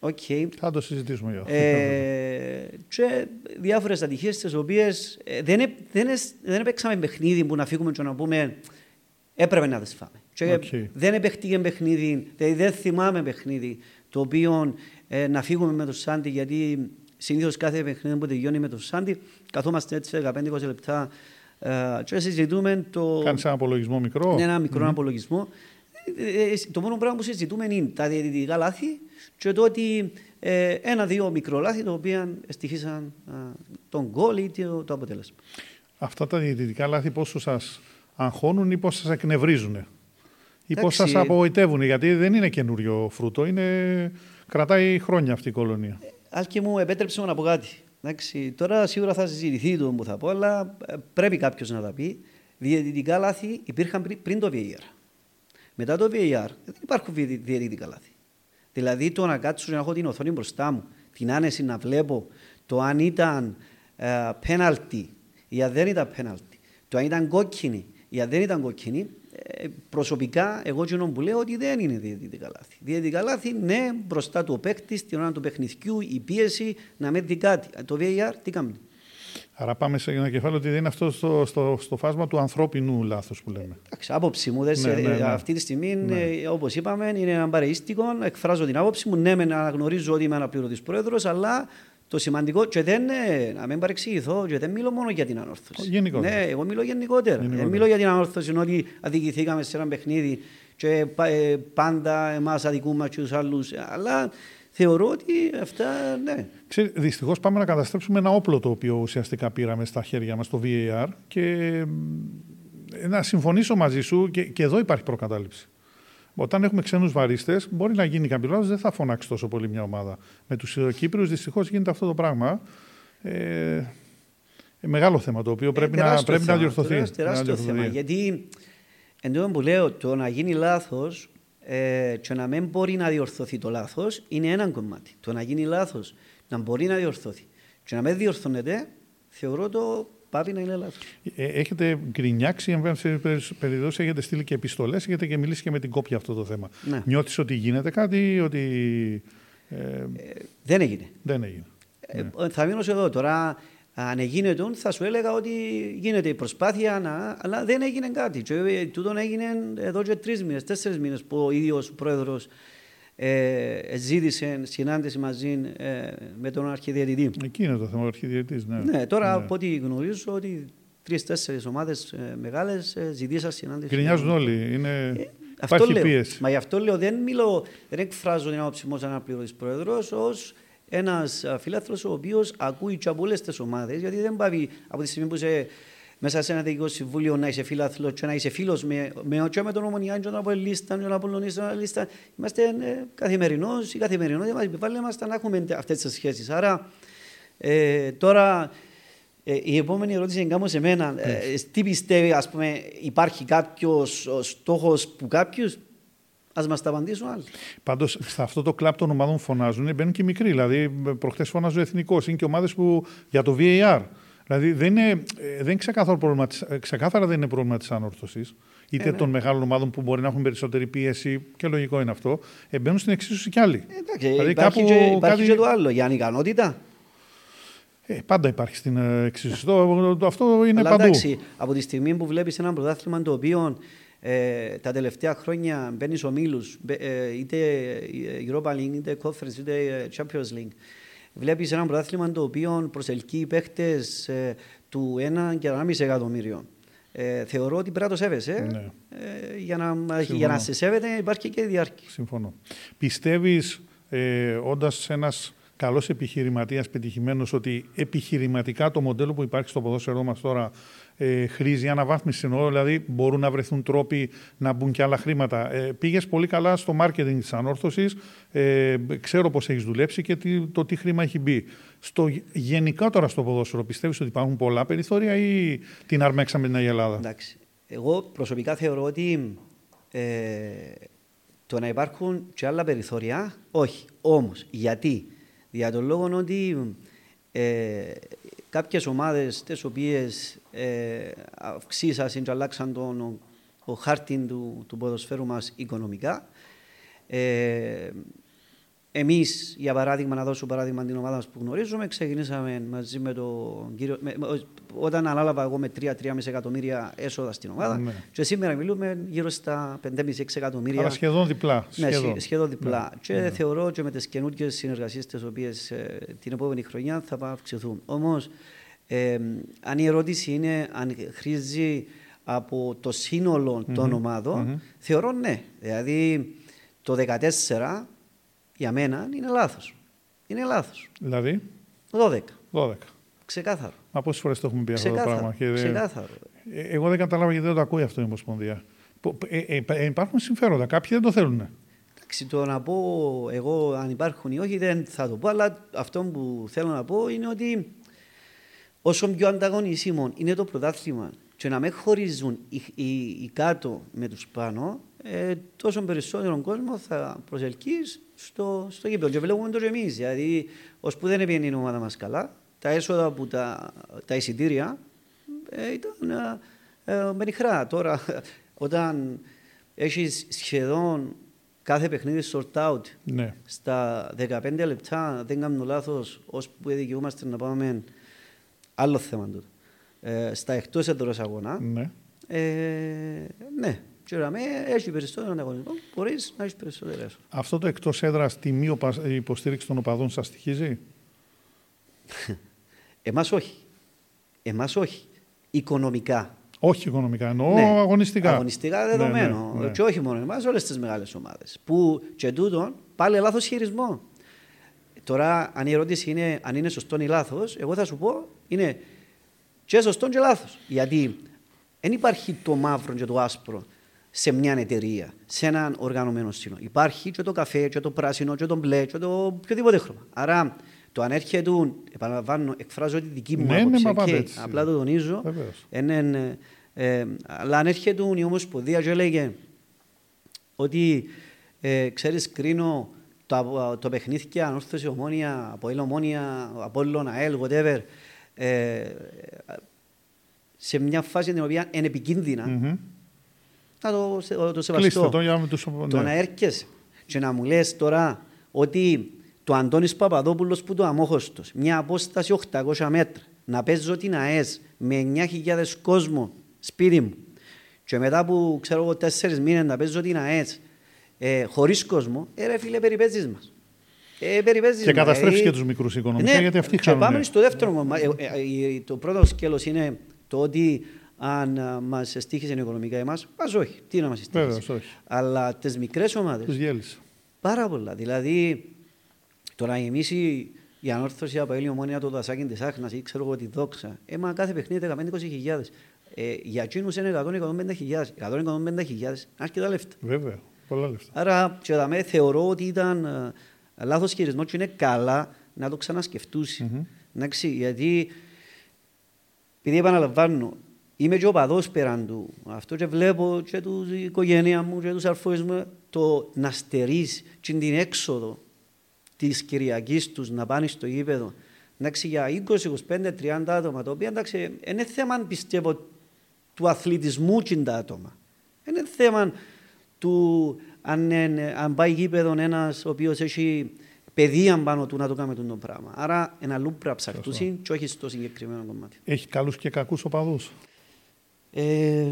Okay. Θα το συζητήσουμε για ε, Και διάφορες ατυχίες τις οποίες ε, δεν, δεν, δεν έπαιξαμε παιχνίδι που να φύγουμε και να πούμε έπρεπε να τις φάμε. Okay. δεν επεχτήκε παιχνίδι, δηλαδή δεν θυμάμαι παιχνίδι το οποίο ε, να φύγουμε με το Σάντι γιατί Συνήθως κάθε παιχνίδι που τελειώνει με το Σάντι, καθόμαστε έτσι 15-20 λεπτά ε, και συζητούμε το. Κάνεις ένα απολογισμό μικρό. Ναι, ένα μικρό mm. απολογισμό. Ε, ε, το μόνο πράγμα που συζητούμε είναι τα διαιτητικά λάθη και το ότι ένα-δύο μικρό λάθη τα οποία στοιχήσαν τον γκολ ή το, το αποτέλεσμα. Αυτά τα διαιτητικά λάθη πόσο σας αγχώνουν ή πώς σας εκνευρίζουν ή πώς σας απογοητεύουν, γιατί δεν είναι καινούριο φρούτο, είναι... κρατάει χρόνια αυτή η κολονία. Άλκη μου, επέτρεψε να πω κάτι. Εντάξει, τώρα σίγουρα θα συζητηθεί το που θα πω, αλλά ε, πρέπει κάποιος να τα πει. Διαιτητικά λάθη υπήρχαν πριν, το VAR. Μετά το VAR δεν υπάρχουν διαιτητικά λάθη. Δηλαδή το να κάτσω να έχω την οθόνη μπροστά μου, την άνεση να βλέπω το αν ήταν πέναλτι ή αν δεν ήταν πέναλτι, το αν ήταν κόκκινη ή αν δεν ήταν κόκκινη, ε, προσωπικά εγώ κοινό που λέω ότι δεν είναι διαιτητικά λάθη. Διαιτητικά λάθη ναι μπροστά του ο παίκτης, στην ώρα του παιχνιδιού, η πίεση να με δει κάτι. Το VAR τι κάνει. Άρα πάμε σε ένα κεφάλαιο ότι δεν είναι αυτό στο, στο, στο φάσμα του ανθρώπινου λάθος που λέμε. Εντάξει, άποψη μου. ναι, ναι, ναι. Αυτή τη στιγμή, ναι. όπως είπαμε, είναι ένα παρείστικο. Εκφράζω την άποψη μου. Ναι, με αναγνωρίζω ότι είμαι αναπληρωτής πρόεδρος, αλλά το σημαντικό, και δεν, να μην παρεξηγηθώ, και δεν μιλώ μόνο για την ανόρθωση. Γενικότερα. Ναι, εγώ μιλώ γενικότερα. γενικότερα. Δεν μιλώ για την ανόρθωση, ότι αδικηθήκαμε σε ένα παιχνίδι και ε, πάντα εμάς αδικούμε τους άλλους. Αλλά θεωρώ ότι αυτά, ναι. Ξέρετε, δυστυχώς πάμε να καταστρέψουμε ένα όπλο το οποίο ουσιαστικά πήραμε στα χέρια μας, το VAR και να συμφωνήσω μαζί σου και, και εδώ υπάρχει προκατάληψη. Όταν έχουμε ξένους βαρίστες, μπορεί να γίνει κάποιος λάθος, δεν θα φωνάξει τόσο πολύ μια ομάδα. Με τους Κύπριους δυστυχώς γίνεται αυτό το πράγμα. Ε, μεγάλο θέμα το οποίο ε, πρέπει, να, πρέπει να διορθωθεί. Τεράστιο θέμα. Γιατί εν που λέω, το να γίνει λάθος ε, και να μην μπορεί να διορθωθεί το λάθος είναι ένα κομμάτι. Το να γίνει λάθος να μπορεί να διορθωθεί και να μην διορθώνεται, θεωρώ το πάβει να είναι λάθος. Ε, έχετε γκρινιάξει, εν σε περιπτώσει έχετε στείλει και επιστολές, έχετε και μιλήσει και με την κόπια αυτό το θέμα. Ναι. Νιώθεις ότι γίνεται κάτι, ότι. Ε, ε, δεν έγινε. Δεν έγινε. Ε, ναι. Θα μείνω εδώ τώρα. Αν έγινε θα σου έλεγα ότι γίνεται η προσπάθεια, να, αλλά δεν έγινε κάτι. Και ε, τούτον έγινε εδώ και τρεις μήνες, τέσσερις μήνες που ο ίδιος ο πρόεδρος ε, ζήτησε συνάντηση μαζί ε, με τον αρχιδιαιτητή. Εκεί είναι το θέμα, ο αρχιδιαιτητής. Ναι. ναι, τώρα ναι. από ό,τι γνωρίζω ότι τρει-τέσσερι ομάδες ε, μεγάλες ε, ζητήσαν συνάντηση. Γκρινιάζουν όλοι. Είναι... Ε, Υπάρχει λέω. πίεση. Μα γι' αυτό λέω δεν, μιλώ, δεν εκφράζω την άποψη μου σαν αναπληρωτής πρόεδρος, ως ένας φίλαθρο ο οποίος ακούει και από όλε τις ομάδες, γιατί δεν πάει από τη στιγμή που είσαι μέσα σε ένα διοικητικό συμβούλιο να είσαι φίλαθλος και να είσαι φίλος με, με, και με τον Ομονιά, και τον Απολίστα, τον Απολωνίστα, λίστα. Είμαστε ε, καθημερινός ή καθημερινό, μας επιβάλλεται να έχουμε αυτές τις σχέσεις. Άρα ε, τώρα ε, η επόμενη ερώτηση είναι κάπως σε μένα. Ε, τι πιστεύει, ας πούμε, υπάρχει κάποιος στόχος που κάποιους; Α μας τα απαντήσουν άλλοι. Πάντως, σε αυτό το κλαπ των ομάδων φωνάζουν, μπαίνουν και μικροί. Δηλαδή, προχθέ φώναζε ο Εθνικός. Είναι και ομάδες που για το VAR. Δηλαδή δεν είναι, ε, δεν είναι ξεκάθαρο πρόβλημα της, ε, ξεκάθαρα δεν είναι πρόβλημα της ανόρθωσης, είτε ε, ναι. των μεγάλων ομάδων που μπορεί να έχουν περισσότερη πίεση, και λογικό είναι αυτό, ε, μπαίνουν στην εξίσωση κι άλλοι. Ε, εντάξει, δηλαδή, υπάρχει, κάπου, και, υπάρχει κάτι... και το άλλο, για ανικανότητα. Ε, πάντα υπάρχει στην εξίσωση. το, το, αυτό είναι Αλλά, παντού. Εντάξει, από τη στιγμή που βλέπεις ένα πρωτάθλημα το οποίο ε, τα τελευταία χρόνια μπαίνεις ο Μίλου, ε, είτε Europa League, είτε Conference, είτε Champions League. Βλέπεις ένα πρωτάθλημα το οποίο προσελκύει παίχτες ε, του 1 και 1,5 εκατομμύριο. Ε, θεωρώ ότι πρέπει να το σέβεσαι. Ναι. Ε, για, να, για να σε σέβεται υπάρχει και διάρκεια. Συμφωνώ. Πιστεύεις, ε, όντας ένας καλός επιχειρηματίας πετυχημένος, ότι επιχειρηματικά το μοντέλο που υπάρχει στο ποδόσφαιρό μας τώρα ε, χρήζει αναβάθμιση εννοώ, δηλαδή μπορούν να βρεθούν τρόποι να μπουν και άλλα χρήματα. Ε, Πήγες πολύ καλά στο marketing της ανόρθωσης. Ε, ξέρω πώς έχεις δουλέψει και τι, το τι χρήμα έχει μπει. Στο, γενικά τώρα στο ποδόσφαιρο, πιστεύεις ότι υπάρχουν πολλά περιθώρια ή την αρμέξαμε την Ελλάδα; Εντάξει. Εγώ προσωπικά θεωρώ ότι ε, το να υπάρχουν και άλλα περιθώρια, όχι. Όμως, γιατί. Για τον λόγο ότι ε, κάποιες ομάδες τις οποίες ε, αυξήσαν και αλλάξαν τον ο χάρτη του, του ποδοσφαίρου μας οικονομικά. Ε, Εμείς, για παράδειγμα, να δώσω παράδειγμα την ομάδα μας που γνωρίζουμε, ξεκινήσαμε μαζί με τον κύριο. Με, όταν ανάλαβα εγώ με 3-3,5 εκατομμύρια έσοδα στην ομάδα, ναι. και σήμερα μιλούμε γύρω στα 5,5-6 εκατομμύρια. Αλλά σχεδόν διπλά. Ναι, σχεδόν, σχεδόν διπλά. Ναι. Και ναι. θεωρώ και με τις καινούργιες συνεργασίες, τις οποίες ε, την επόμενη χρονιά θα αυξηθούν. Όμως, ε, αν η ερώτηση είναι αν χρήζει από το σύνολο mm-hmm. των ομάδων, mm-hmm. θεωρώ ναι. Δηλαδή, το 2014 για μένα είναι λάθος. Είναι λάθος. Δηλαδή; 12. 12. Ξεκάθαρο. Μα πόσες φορές το έχουμε πει αυτό το πράγμα. Και Ξεκάθαρο. Ε, εγώ δεν κατάλαβα γιατί δεν το ακούει αυτό η Ομοσπονδία. Ε, ε, ε, υπάρχουν συμφέροντα. Κάποιοι δεν το θέλουν. Εντάξει, το να πω εγώ αν υπάρχουν ή όχι δεν θα το πω, αλλά αυτό που θέλω να πω είναι ότι όσο πιο ανταγωνισίμων είναι το πρωτάθλημα και να μην χωρίζουν οι, οι, οι κάτω με τους πάνω, ε, τόσο περισσότερο κόσμο θα προσελκύεις στο, στο γήπεδο. Και βλέπουμε το και εμείς, δηλαδή, ώσπου δεν έπαιρνε η ομάδα μας καλά, τα έσοδα από τα, τα εισιτήρια ε, ήταν ε, ε, μεριχρά. Τώρα, όταν έχεις σχεδόν κάθε παιχνίδι sort out Ναι. στα 15 λεπτά, δεν κάνω λάθος, ώσπου δικαιούμαστε να πάμε άλλο θέμα τούτο. Ε, στα εκτός εντός αγώνα, ναι. ε, ναι, και να με έχει περισσότερο ανταγωνισμό, μπορείς να έχεις περισσότερο έσοδα. Αυτό το εκτός έδρας τιμή οπα- υποστήριξη των οπαδών σας στοιχίζει; Εμάς όχι. Εμάς όχι. Οικονομικά. Όχι οικονομικά, εννοώ Ναι. αγωνιστικά. Αγωνιστικά Ναι, δεδομένο. ναι, ναι. Και όχι μόνο εμάς, όλες τις μεγάλες ομάδες. Που και τούτον πάλι λάθος χειρισμό. Τώρα, αν η ερώτηση είναι αν είναι σωστό ή λάθος, εγώ θα σου πω είναι και σωστό και λάθος. Γιατί δεν υπάρχει το μαύρο και το άσπρο σε μια εταιρεία, σε έναν οργανωμένο σύνολο. Υπάρχει και το καφέ, και το πράσινο, και το μπλε, και το οποιοδήποτε χρώμα. Άρα, το αν έρχεται, επαναλαμβάνω, εκφράζω τη δική μου Ναι, ναι, άποψη. μα πάντα και έτσι. απλά το τονίζω. Βεβαίως. Είναι, ε, ε, αλλά αν έρχεται η Ομοσπονδία και έλεγε ότι ε, ξέρεις κρίνω το, το παιχνίδια ανόρθωση ομόνια, από ομόνια, Απόλλων, ΑΕΛ, whatever ε, σε μια φάση την οποία είναι επικίνδυνα Μμμ. Να το, σε- το Κλείστε σεβαστώ. το για να τους... Το ναι. να έρχεσαι και να μου λες τώρα ότι το Αντώνης Παπαδόπουλος που το αμόχωστος, μια απόσταση 800 μέτρα, να παίζω την ΑΕΣ με 9.000 κόσμο σπίτι μου και μετά από ξέρω εγώ τέσσερις μήνες να παίζω την ΑΕΣ ε, χωρίς κόσμο, ε, ρε φίλε περιπέζεις μας. Ε, περιπέζεις Και μας. καταστρέφεις Ε, και τους μικρούς οικονομικά, ναι, γιατί αυτοί και χάνουν. πάμε στο δεύτερο κομμάτι. Ε, ε, ε, το πρώτο σκέλος είναι το ότι αν α, μας στήχησε οικονομικά εμάς, μας όχι. Τι να μας στήχησε. Βέβαιως, όχι. Αλλά τις μικρές ομάδες, Τους γέλησε. πάρα πολλά. Δηλαδή, το να γεμίσει η ανόρθωση από Έλληνο Ομόνια το δασάκι της Άχνας ή ξέρω εγώ τη Δόξα, έμα κάθε παιχνίδι 15-20 Ε, για εκείνους είναι 100-150.000. 100-150.000 αρκετά λεφτά. Βέβαια. Πολλά λεφτά. Άρα, και δαμέ, θεωρώ ότι ήταν ε, λάθος χειρισμό και είναι καλά να το ξανασκεφτούσει. Εντάξει, γιατί, επειδή επαναλαμβάνω, είμαι και οπαδός πέραν του. Αυτό και βλέπω και τους η οικογένεια μου και τους αρφούς μου, το να στερείς και την έξοδο της Κυριακής τους να πάνε στο γήπεδο. Εντάξει, για 20, 25, 30 άτομα, το οποίο εντάξει, είναι θέμα, πιστεύω, του αθλητισμού και τα άτομα. Είναι θέμα του αν, είναι- αν πάει γήπεδο ένας ο οποίος έχει παιδεία πάνω του να το κάνει το πράγμα. Άρα ένα αλλού πρέπει να ψαχτούσει και όχι στο συγκεκριμένο κομμάτι. Έχει καλούς και κακούς οπαδούς. Ε,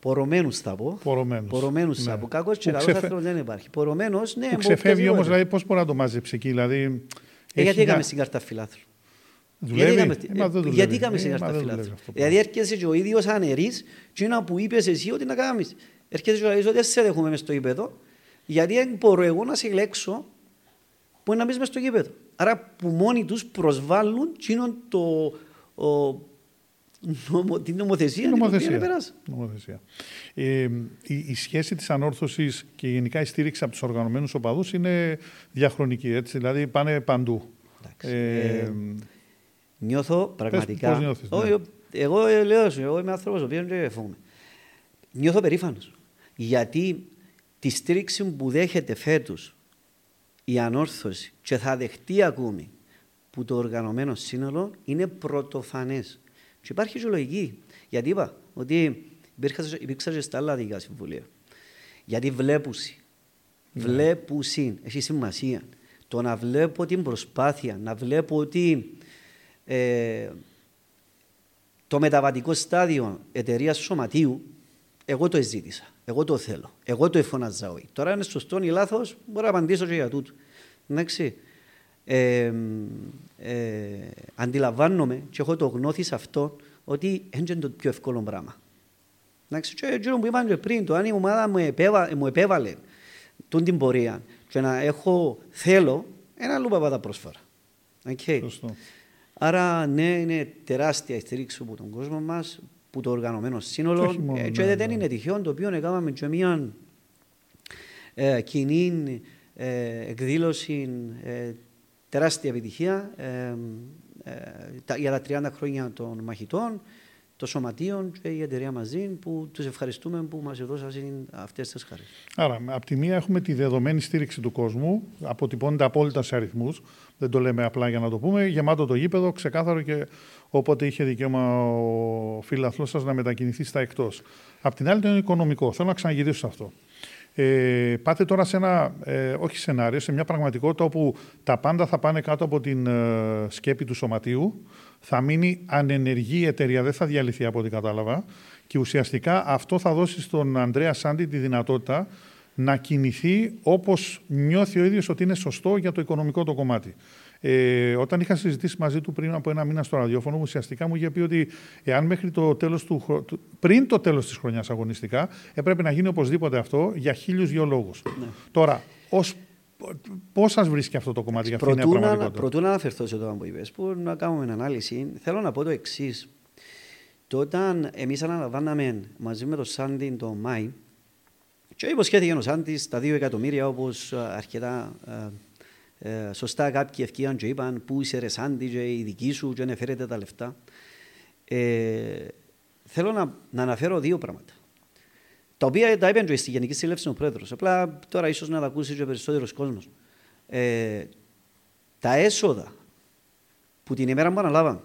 πορωμένους θα πω. Πορωμένους. Πορωμένους θα Ναι. πω. Κακός και Που καλός ξεφε- άνθρωπος δεν υπάρχει. Πορωμένος, ναι. Που με ξεφεύγει οποιοδήποτε. όμως, δηλαδή πώς μπορεί να το μαζέψει εκεί. Δηλαδή, Ε, έχει γιατί μια- έκαμε στην κάρτα φιλάθλου; Δουλεύει; Γιατί έκαμε, Ε, μα δεν δουλεύει. γιατί έκαμε Ε, στην μα κάρτα δεν δουλεύει φιλάθλου. αυτό το Δηλαδή έρχεσαι και ο ίδιος ανερής και είναι που είπες εσύ ότι να κάνεις. Έρχεσαι και ο ίδιος ότι δεν σε δέχομαι μες στο γήπεδο γιατί δεν μπορώ εγώ να σε ελέξω που είναι να μπεις μες στο γήπεδο. Άρα που μόνοι τους προσβάλλουν και είναι το, ο, νομο, την νομοθεσία την οποία Νομοθεσία. περάσει. Νομοθεσία. Ε, η, η σχέση της ανόρθωσης και γενικά η στήριξη από τους οργανωμένους οπαδούς είναι διαχρονική, έτσι, δηλαδή πάνε παντού. Εντάξει. Ε, Ε, Νιώθω πραγματικά. πώς νιώθεις, ναι. Όχι, Εγώ ε, λέω σου, εγώ είμαι άνθρωπος ο οποίος δεν φοβούμαι. Νιώθω περήφανος. Γιατί τη στήριξη που δέχεται φέτος η ανόρθωση και θα δεχτεί ακόμη που το οργανωμένο σύνολο είναι πρωτοφανές. Και υπάρχει και λογική. Γιατί είπα ότι υπήρξα, υπήρξα και στα άλλα δικά συμβουλία. Γιατί βλέπουσι. Βλέπουσι. Έχει σημασία. Το να βλέπω την προσπάθεια, να βλέπω ότι ε, το μεταβατικό στάδιο εταιρείας σωματίου, εγώ το ζήτησα. Εγώ το θέλω. Εγώ το εφωνάζα όχι. Τώρα είναι σωστό ή λάθος, μπορώ να απαντήσω και για τούτο. Εντάξει. Ε, ε, αντιλαμβάνομαι και έχω το γνώθεις σε αυτό ότι δεν είναι το πιο εύκολο πράγμα. Εντάξει, και εκείνο που είπαμε και πριν, το αν η ομάδα μου, επέβα, μου επέβαλε τούν την πορεία και να έχω θέλω, ένα άλλο παπάδα πρόσφαρα. Okay. Σωστό. Άρα ναι, είναι τεράστια η στήριξη από τον κόσμο μας, που το οργανωμένο σύνολο. Και όχι μόνο, Ε, και ναι, δεν ναι. είναι τυχαίο το οποίο έκαναμε και μια ε, κοινή ε, εκδήλωση, ε, τεράστια επιτυχία ε, ε, τα- για τα 30 χρόνια των μαχητών το σωματείο και η εταιρεία μαζί που τους ευχαριστούμε που μας έδωσαν αυτές τις χάρε. Άρα, από τη μία έχουμε τη δεδομένη στήριξη του κόσμου, αποτυπώνεται απόλυτα σε αριθμούς. Δεν το λέμε απλά για να το πούμε. Γεμάτο το γήπεδο, ξεκάθαρο και όποτε είχε δικαίωμα ο φίλαθλο σας να μετακινηθεί στα εκτός. Απ' την άλλη, το είναι οικονομικό. Θέλω να ξαναγυρίσω σε αυτό. Ε, πάτε τώρα σε ένα, ε, όχι σενάριο, σε μια πραγματικότητα όπου τα πάντα θα πάνε κάτω από την ε, σκέπη του σωματείου, θα μείνει ανενεργή η εταιρεία, δεν θα διαλυθεί από ό,τι κατάλαβα και ουσιαστικά αυτό θα δώσει στον Ανδρέα Σάντι τη δυνατότητα να κινηθεί όπως νιώθει ο ίδιος ότι είναι σωστό για το οικονομικό το κομμάτι. Ε, όταν είχα συζητήσει μαζί του πριν από ένα μήνα στο ραδιόφωνο, ουσιαστικά μου είχε πει ότι εάν μέχρι το τέλος του, πριν το τέλος της χρονιάς αγωνιστικά, έπρεπε να γίνει οπωσδήποτε αυτό για χίλιους δυο λόγους. Ναι. Τώρα, ως Πώς σας βρίσκει αυτό το κομμάτι για αυτήν την πραγματικότητα; Πρωτού να αναφερθώ σε αυτό που είπες, που να κάνουμε ανάλυση, θέλω να πω το εξής. Το όταν εμείς αναλαμβάναμε μαζί με τον Σάντι το Μάη, και υποσχέθηκε ο Σάντι τα δύο εκατομμύρια όπως αρκετά ε, σωστά κάποιοι ευκαιρία και είπαν πού είσαι ρε Σάντι και η δική σου και φέρετε τα λεφτά. Ε, θέλω να, να αναφέρω δύο πράγματα. Τα οποία τα είπε και στη Γενική Σύλληψη ο Πρόεδρος. Απλά τώρα ίσως να τα ακούσει και περισσότερος κόσμος. Ε, τα έσοδα που την ημέρα που αναλάβαμε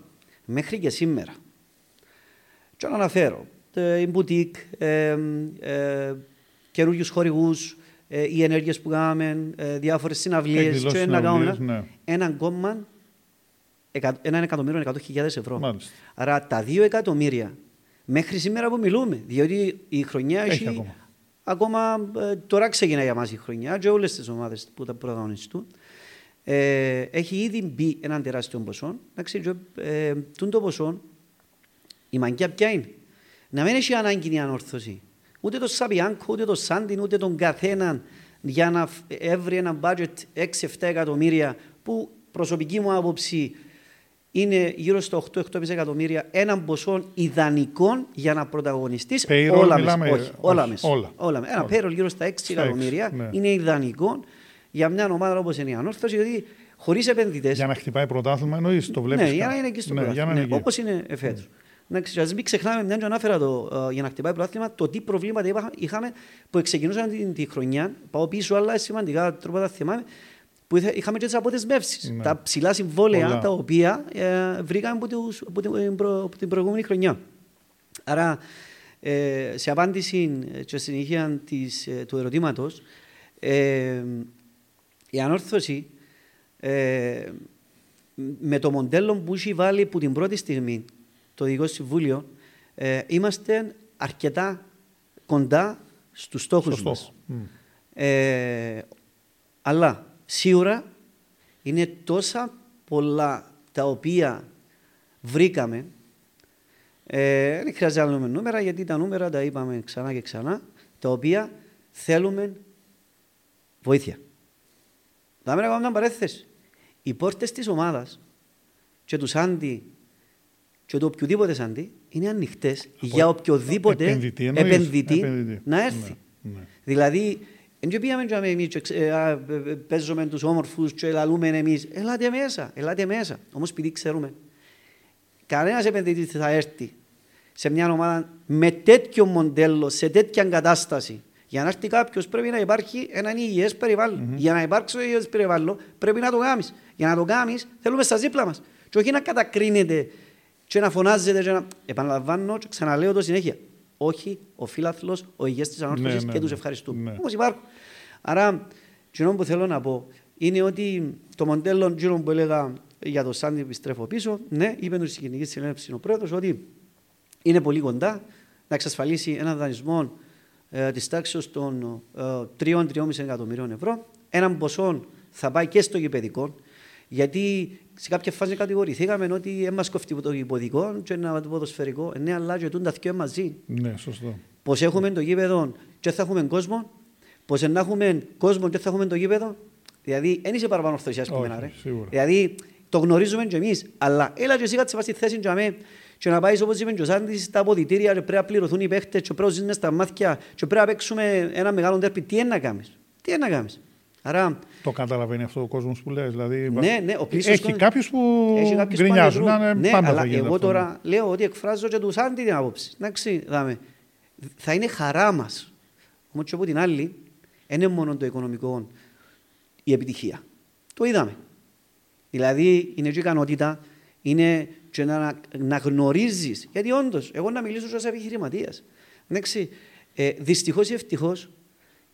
μέχρι και σήμερα. Και να αναφέρω, ε, η μπουτίκ, ε, ε, καινούριους χορηγούς, ε, οι ενέργειες που κάναμε, ε, διάφορες συναυλίες. Και να κάνουμε ναι. έναν κόμμα, ένα εκατομμύριο, εκατό χιλιάδε ευρώ. Μάλιστα. Άρα τα δύο εκατομμύρια μέχρι σήμερα που μιλούμε. Διότι η χρονιά έχει, ακόμα. ακόμα ε, τώρα ξεκινάει για μας η χρονιά και όλες τις ομάδες που τα πρωταγωνιστούν. Ε, έχει ήδη μπει έναν τεράστιο ποσό. Εντάξει, ε, το ποσό, η μαγκιά ποια είναι; Να μην έχει ανάγκη η ανόρθωση ούτε το Σαπιάνκο, ούτε το Σάντιν, ούτε τον καθέναν για να έβρει ένα budget 6-7 εκατομμύρια που προσωπική μου άποψη είναι γύρω στο 8-8 εκατομμύρια έναν ποσό ιδανικό για να πρωταγωνιστείς όλα μέσα. Όχι, όλα μέσα. Όλα. όλα. Ένα payroll γύρω στα 6 εκατομμύρια ναι. είναι ιδανικό για μια ομάδα όπως είναι η Ανόρθωση, γιατί χωρίς επενδυτέ. Για να χτυπάει πρωτάθλημα, εννοείς το βλέπεις. Ναι, για να είναι εκεί στο ναι, πρωτάθλημα. Ναι, Όπως είναι φέτο. Να μην ξεχνάμε, μια και ανάφερα το, uh, για να χτυπάει πρωτάθλημα, το τι προβλήματα είχαμε που ξεκινούσαν την, τη χρονιά. Πάω πίσω, αλλά σημαντικά τρόπο τα θυμάμαι. Που είχαμε και τις αποδεσμεύσεις. Ναι. Τα ψηλά συμβόλαια Πολλά. τα οποία ε, βρήκαμε από, τους, από, την, προ, από την προηγούμενη χρονιά. Άρα, ε, σε απάντηση και συνέχεια της, ε, του ερωτήματος, ε, η ανόρθωση ε, με το μοντέλο που έχει βάλει από την πρώτη στιγμή το Ειδικό Συμβούλιο, ε, είμαστε αρκετά κοντά στους στόχους μας. Ε, αλλά σίγουρα είναι τόσα πολλά τα οποία βρήκαμε. Ε, δεν χρειάζεται να δούμε νούμερα, γιατί τα νούμερα τα είπαμε ξανά και ξανά, τα οποία θέλουμε βοήθεια. Θα να μια παρέθεση. Οι πόρτες της ομάδας και τους Σάντι και το οποιοδήποτε σαντί είναι ανοιχτές για οποιοδήποτε επενδυτή, επενδυτή, επενδυτή. να έρθει. Ναι, ναι. Δηλαδή, δεν πήγαμε και εμείς παίζουμε τους όμορφους και λαλούμε εμείς. Ελάτε μέσα, ελάτε μέσα. Όμως επειδή ξέρουμε, κανένας επενδυτής θα έρθει σε μια ομάδα με τέτοιο μοντέλο, σε τέτοια κατάσταση. Για να έρθει κάποιος πρέπει να υπάρχει ένα υγιές περιβάλλον. Mm-hmm. Για να υπάρξει ένα υγιές περιβάλλον πρέπει να το κάνεις. Για να το κάνεις θέλουμε στα δίπλα μας. Και όχι να κατακρίνεται και να φωνάζετε και να... Επαναλαμβάνω και ξαναλέω το συνέχεια. Όχι ο φίλαθλος, ο ηγές της ανόρθωσης ναι, ναι, και τους ναι. ευχαριστούμε. Ναι. Όμως υπάρχουν. Άρα, το που θέλω να πω είναι ότι το μοντέλο που έλεγα για το Σάντι επιστρέφω πίσω, ναι, είπε του συγκεκριτική συνέλευση ο πρόεδρος ότι είναι πολύ κοντά να εξασφαλίσει ένα δανεισμό ε, της τάξης των ε, 3-3,5 εκατομμυρίων ευρώ. Έναν ποσό θα πάει και στο γηπαιδικό, γιατί σε κάποια φάση κατηγορηθήκαμε ότι έμας κοφτεί το υποδικό και ένα ποδοσφαιρικό. Ε, ναι, αλλά και τα δυο μαζί. Ναι, σωστό. Πώς έχουμε το γήπεδο και θα έχουμε κόσμο, πώς να έχουμε κόσμο και θα έχουμε το γήπεδο. Δηλαδή, δεν είσαι παραπάνω ορθωσίας που μένα, Δηλαδή, το γνωρίζουμε και εμείς. Αλλά έλα και εσύ κάτσε στη θέση για μέ και να πάεις όπως είπε και ο Σάντης στα αποδητήρια και πρέπει να πληρωθούν οι παίχτες και πρέπει να ζήσουμε στα μάτια και πρέπει να παίξουμε ένα μεγάλο τέρπι. Τι είναι να κάνεις; Τι είναι να κάνεις; Άρα, το καταλαβαίνει αυτό ο κόσμος που λέει. Δηλαδή, ναι, ναι, ο έχει κάποιους που γκρινιάζουν. Ναι, ναι, πάντα αλλά θα εγώ αυτό. τώρα λέω ότι εκφράζω και τους άλλοι την άποψη. Εντάξει, δάμε. Θα είναι χαρά μας. Όμως και από την άλλη, δεν είναι μόνο το οικονομικό η επιτυχία. Το είδαμε. Δηλαδή, είναι και ικανότητα, είναι και να, να γνωρίζεις. Γιατί όντως, εγώ να μιλήσω ως επιχειρηματίας. Ε, Δυστυχώς ή ευτυχώς,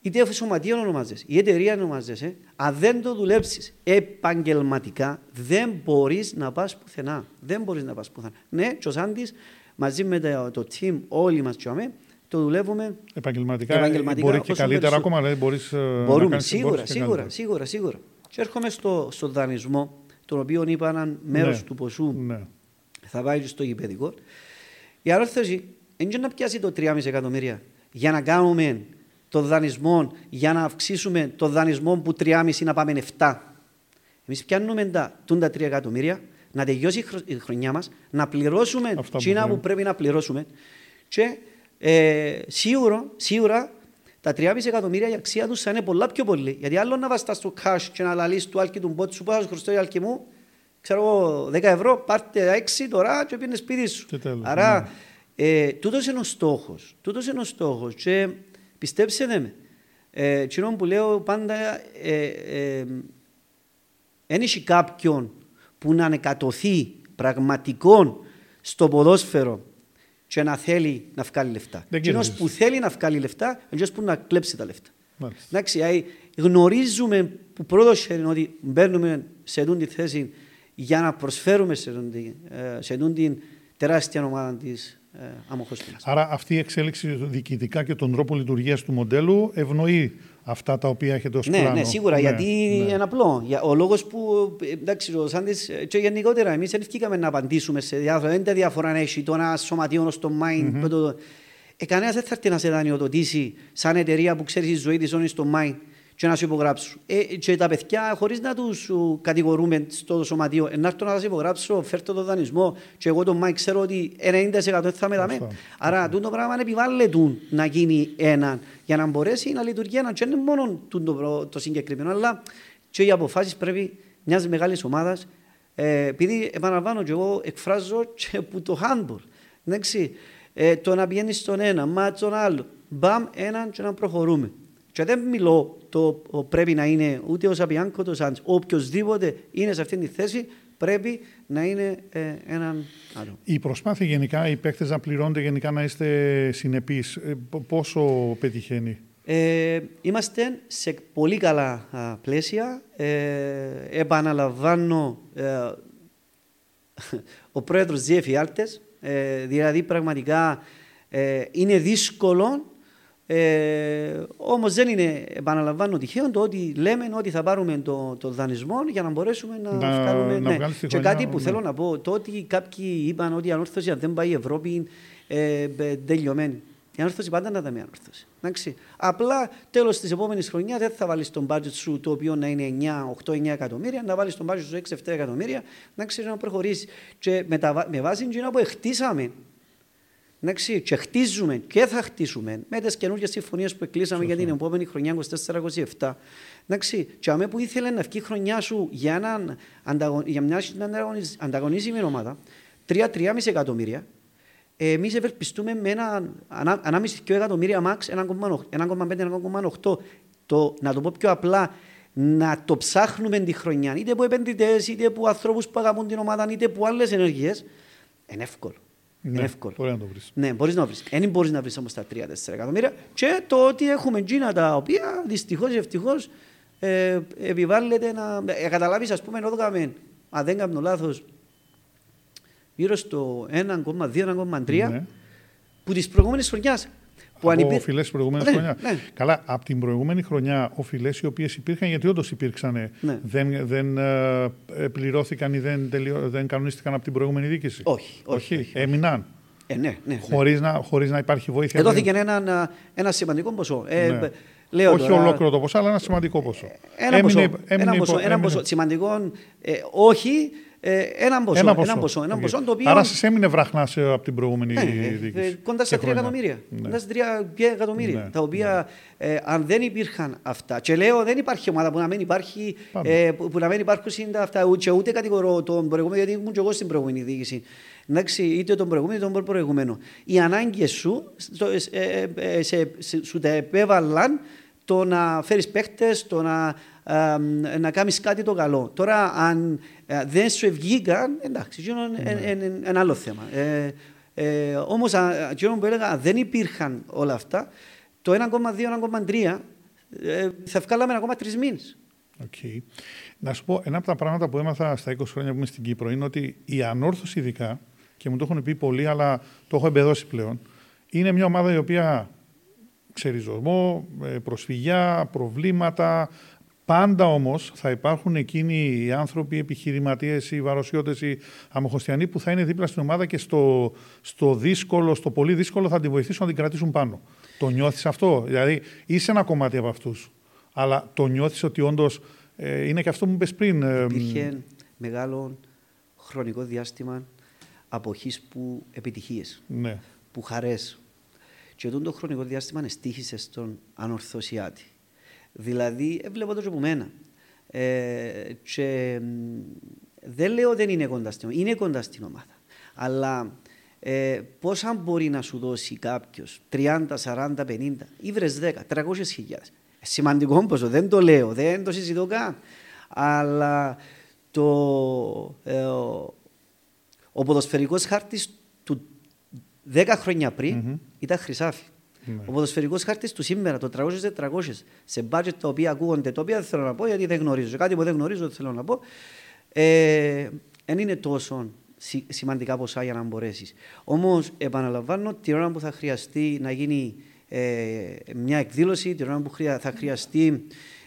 είτε σωματείο ονομάζεσαι, η εταιρεία ονομάζεσαι, αν δεν το δουλέψεις επαγγελματικά, δεν μπορείς να πας πουθενά. Δεν μπορείς να πας πουθενά. Ναι, και ο Σάντι, μαζί με το, το team, όλοι μας τσιάμε, το δουλεύουμε επαγγελματικά. επαγγελματικά μπορεί και καλύτερα ακόμα, δηλαδή μπορείς ε, Μπορούμε, να σίγουρα, σίγουρα, σίγουρα, σίγουρα. Και έρχομαι στο, στο δανεισμό, τον οποίο είπα έναν μέρος ναι, του ποσού ναι. θα πάει στο γηπαιδικό. Η αρρώσταση δεν είναι να πιάσει το 3,5 εκατομμύρια για να κάνουμε το δανεισμό, για να αυξήσουμε το δανεισμό που 3,5 να πάμε 7. Εμείς πιάνουμε τα, τα 3 εκατομμύρια, να τελειώσει η χρονιά μας, να πληρώσουμε τσίνα που, που πρέπει να πληρώσουμε. Και ε, σίγουρα, σίγουρα τα 3,5 εκατομμύρια η αξία τους θα είναι πολλά πιο πολύ. Γιατί άλλο να βαστάς στο cash και να λαλείς του άλκη του μπότ σου, πάω χρωστώ άλκη μου, ξέρω εγώ 10 ευρώ, πάρτε 6 τώρα και πήγαινε σπίτι σου. Τέλος, Άρα, ναι. ε, τούτος είναι ο στόχος. Τούτος είναι ο στόχος. Και πιστέψτε με, ε, που λέω πάντα, ε, ε, ε, κάποιον που να ανεκατοθεί πραγματικών στο ποδόσφαιρο και να θέλει να βγάλει λεφτά. Και ένας που θέλει να βγάλει λεφτά, είναι που να κλέψει τα λεφτά. Εντάξει, γνωρίζουμε που πρώτο χέρι ότι μπαίνουμε σε αυτή τη θέση για να προσφέρουμε σε αυτή την τεράστια ομάδα της ε, Άρα αυτή η εξέλιξη διοικητικά και τον τρόπο λειτουργίας του μοντέλου ευνοεί αυτά τα οποία έχετε ως ναι, πλάνο. Ναι, σίγουρα, ναι, γιατί ναι. είναι απλό. Ο λόγος που, εντάξει, ο Σάντης, και γενικότερα, εμείς δεν βγήκαμε να απαντήσουμε σε διάφορα, δεν τα διαφορά να έχει το ένα σωματείο στο mind. Mm-hmm. Το... Ε, κανένας δεν θα έρθει να σε δανειοδοτήσει σαν εταιρεία που ξέρεις τη ζωή της ζώνη στο mind και να σου υπογράψουν. Ε, και τα παιδιά, χωρίς να τους κατηγορούμε στο σωματείο, ε, να έρθω να σας υπογράψω, φέρτε το δανεισμό, και εγώ τον Μάικ ξέρω ότι 90% θα μεταμέ. Άρα, το πράγμα επιβάλλεται να γίνει ένα για να μπορέσει να λειτουργεί ένα. Και δεν είναι μόνο το, το συγκεκριμένο, αλλά και οι αποφάσεις πρέπει μιας μεγάλης ομάδας. Ε, επειδή επαναλαμβάνω και εγώ εκφράζω και από το handball. Εντάξει, ε, το να πηγαίνεις στον ένα, μα τον άλλο. Μπαμ, έναν και να προχωρούμε. Και δεν μιλώ το πρέπει να είναι ούτε ο Σαπιάνκο, το Σάντς. Οποιοςδήποτε είναι σε αυτή τη θέση πρέπει να είναι ε, έναν άλλο. Η προσπάθεια γενικά, οι παίκτες να πληρώνονται γενικά να είστε συνεπείς, ε, πόσο πετυχαίνει; Ε, είμαστε σε πολύ καλά α, πλαίσια. Ε, επαναλαμβάνω, ε, ο πρόεδρος Ζιέφη Άλτες, ε, δηλαδή πραγματικά είναι δύσκολο ε, Όμως δεν είναι, επαναλαμβάνω, τυχαίο το ότι λέμε ότι θα πάρουμε το, το δανεισμό για να μπορέσουμε να, να βγάλουμε. Να ναι. Και κάτι που ναι. θέλω να πω, το ότι κάποιοι είπαν ότι η ανόρθωση αν δεν πάει η Ευρώπη ε, τελειωμένη. Η ανόρθωση πάντα να τα μια ανόρθωση. Εντάξει. Απλά τέλος της επόμενης χρονιάς δεν θα βάλεις τον budget σου το οποίο να είναι 9, 8-9 εκατομμύρια, να βάλεις τον budget σου 6-7 εκατομμύρια, να ξέρεις να προχωρήσεις. Και με, τα, με βάση την που χτίσαμε Εντάξει, και χτίζουμε και θα χτίσουμε με τις καινούργιες συμφωνίες που εκκλείσαμε για την επόμενη χρονιά 24-27. Εντάξει, και αμέ που ήθελε να βγει η χρονιά σου για, έναν, για μια ανταγωνίσιμη ομάδα, 3-3,5 εκατομμύρια, εμείς ευελπιστούμε με ένα ανάμιση 2 εκατομμύρια max 1,5-1,8. Το, να το πω πιο απλά, να το ψάχνουμε τη χρονιά, είτε από επενδυτές, είτε από ανθρώπους που αγαπούν την ομάδα, είτε από άλλες ενεργείε, είναι εύκολο. Ναι, είναι εύκολο. Μπορεί να το βρεις. Ναι, μπορείς να βρεις. Δεν μπορείς να βρεις όμως τα 3-4 εκατομμύρια. Και το ότι έχουμε τζίνα τα οποία δυστυχώς ή ευτυχώς ε, επιβάλλεται να. Ε, καταλάβεις, ας πούμε, εδώ καμε, αν δεν κάνω λάθος, γύρω στο 1,2-1,3 ναι. που της προηγούμενης χρονιάς που από υπήρ... οφειλές της προηγούμενης ναι, χρονιάς. Ναι. Καλά, από την προηγούμενη χρονιά, οφειλές οι οποίες υπήρχαν, γιατί όντως υπήρξαν, ναι. δεν, δεν ε, πληρώθηκαν ή δεν, τελειώ, δεν κανονίστηκαν από την προηγούμενη διοίκηση; Όχι. όχι, όχι, όχι. Έμειναν; Ε, ναι, ναι, χωρίς, να, χωρίς να υπάρχει βοήθεια. Εδώθηκε ένα, ένα σημαντικό ποσό. Ε, ναι. Λέω όχι τώρα, ολόκληρο το ποσό, αλλά ένα σημαντικό ποσό. Ένα, έμεινε, ποσό, έμεινε, ένα, ποσό, ένα ποσό. Σημαντικό, ε, όχι, ε, έναν ποσό. Ένα Ένα ποσό. ποσό, ένα Οκ. ποσό το οποίο. Άρα σας έμεινε βραχνά ε, από την προηγούμενη Ναι, ε, διοίκηση. ε, κοντά στα και 3 χρόνια. εκατομμύρια. Ναι. Κοντά στα 3 εκατομμύρια. Ναι, Τα οποία ε, αν δεν υπήρχαν αυτά. Και λέω δεν υπάρχει ομάδα που να μην υπάρχει, Πάμε. ε, που, που να μην υπάρχουν τα αυτά. Ούτε, ούτε κατηγορώ τον προηγούμενο, γιατί ήμουν και εγώ στην προηγούμενη διοίκηση. Εντάξει, είτε τον προηγούμενο είτε τον προηγούμενο. Οι ανάγκες σου στο, ε, ε, σε, σε- σου τα επέβαλαν το να φέρεις παίχτες, το να, ε, να κάνεις κάτι το καλό. Τώρα, αν ε, δεν σου βγήκαν, εντάξει, εκείνο είναι ένα άλλο θέμα. Ε, ε, Όμως, εκείνο που έλεγα, αν δεν υπήρχαν όλα αυτά, το 1,2-1,3 ε, θα βγάλαμε ακόμα τρεις μήνες. Οκ. Να σου πω, ένα από τα πράγματα που έμαθα στα 20 χρόνια που είμαι στην Κύπρο είναι ότι η Ανόρθωση ειδικά, και μου το έχουν πει πολλοί, αλλά το έχω εμπεδώσει πλέον, είναι μια ομάδα η οποία ξεριζωμό, ε, προσφυγιά, προβλήματα. Πάντα όμως θα υπάρχουν εκείνοι οι άνθρωποι, οι επιχειρηματίες, οι βαροσιώτες, οι αμοχωστιανοί που θα είναι δίπλα στην ομάδα και στο, στο δύσκολο, στο πολύ δύσκολο θα την βοηθήσουν να την κρατήσουν πάνω. Το νιώθεις αυτό, δηλαδή είσαι ένα κομμάτι από αυτούς, αλλά το νιώθεις ότι όντως ε, είναι και αυτό που μου είπες πριν. ε, Υπήρχε μεγάλο χρονικό διάστημα αποχής που επιτυχίες, ναι. που χαρές. Και αυτό το χρονικό διάστημα εστίχησε στον ανορθωσιάτη. Δηλαδή, έβλεπα το και από μένα. Ε, και μ, δεν λέω δεν είναι κοντά στην ομάδα. Είναι κοντά στην ομάδα. Αλλά ε, πόσα μπορεί να σου δώσει κάποιος 30, 40, 50 ή βρες 10, 300 χιλιάδες. Σημαντικό ποσό, δεν το λέω, δεν το συζητώ καν. Αλλά το, ε, ο, ο ποδοσφαιρικός χάρτης του 10 χρόνια πριν ήταν χρυσάφι. Ναι. Ο ποδοσφαιρικός χάρτης του σήμερα, το 300-400, σε budget τα οποία ακούγονται, τα οποία δεν θέλω να πω γιατί δεν γνωρίζω. Κάτι που δεν γνωρίζω δεν θέλω να πω. Ε, δεν είναι τόσο σι- σημαντικά ποσά για να μπορέσεις. Όμως, επαναλαμβάνω, την ώρα που θα χρειαστεί να γίνει ε, μια εκδήλωση, την ώρα που χρεια- θα χρειαστεί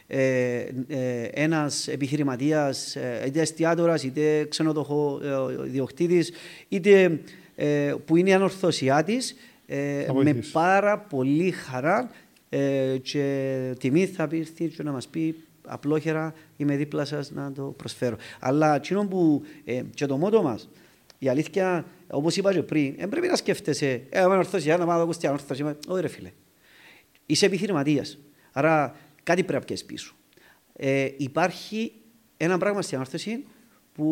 ε, ε, ένας επιχειρηματίας, ε, είτε εστιατόρας, είτε ξενοδοχό ε, ιδιοκτήτης, είτε ε, που είναι ανορθωσιάτης, ε, Θα με βοηθήσεις. πάρα πολύ χαρά ε, και τιμή θα έρθει και να μας πει απλόχερα είμαι δίπλα σας να το προσφέρω. Αλλά εκείνο που ε, και το μότο μας, η αλήθεια, όπως είπα και πριν, δεν πρέπει να σκέφτεσαι, ε, είμαι ορθωσιά, να πάω να ακουστεί ανορθωσιά. Όχι ρε φίλε. Είσαι επιχειρηματίας. Άρα κάτι πρέπει να πιέσεις πίσω. Ε, υπάρχει ένα πράγμα στην ανόρθωση που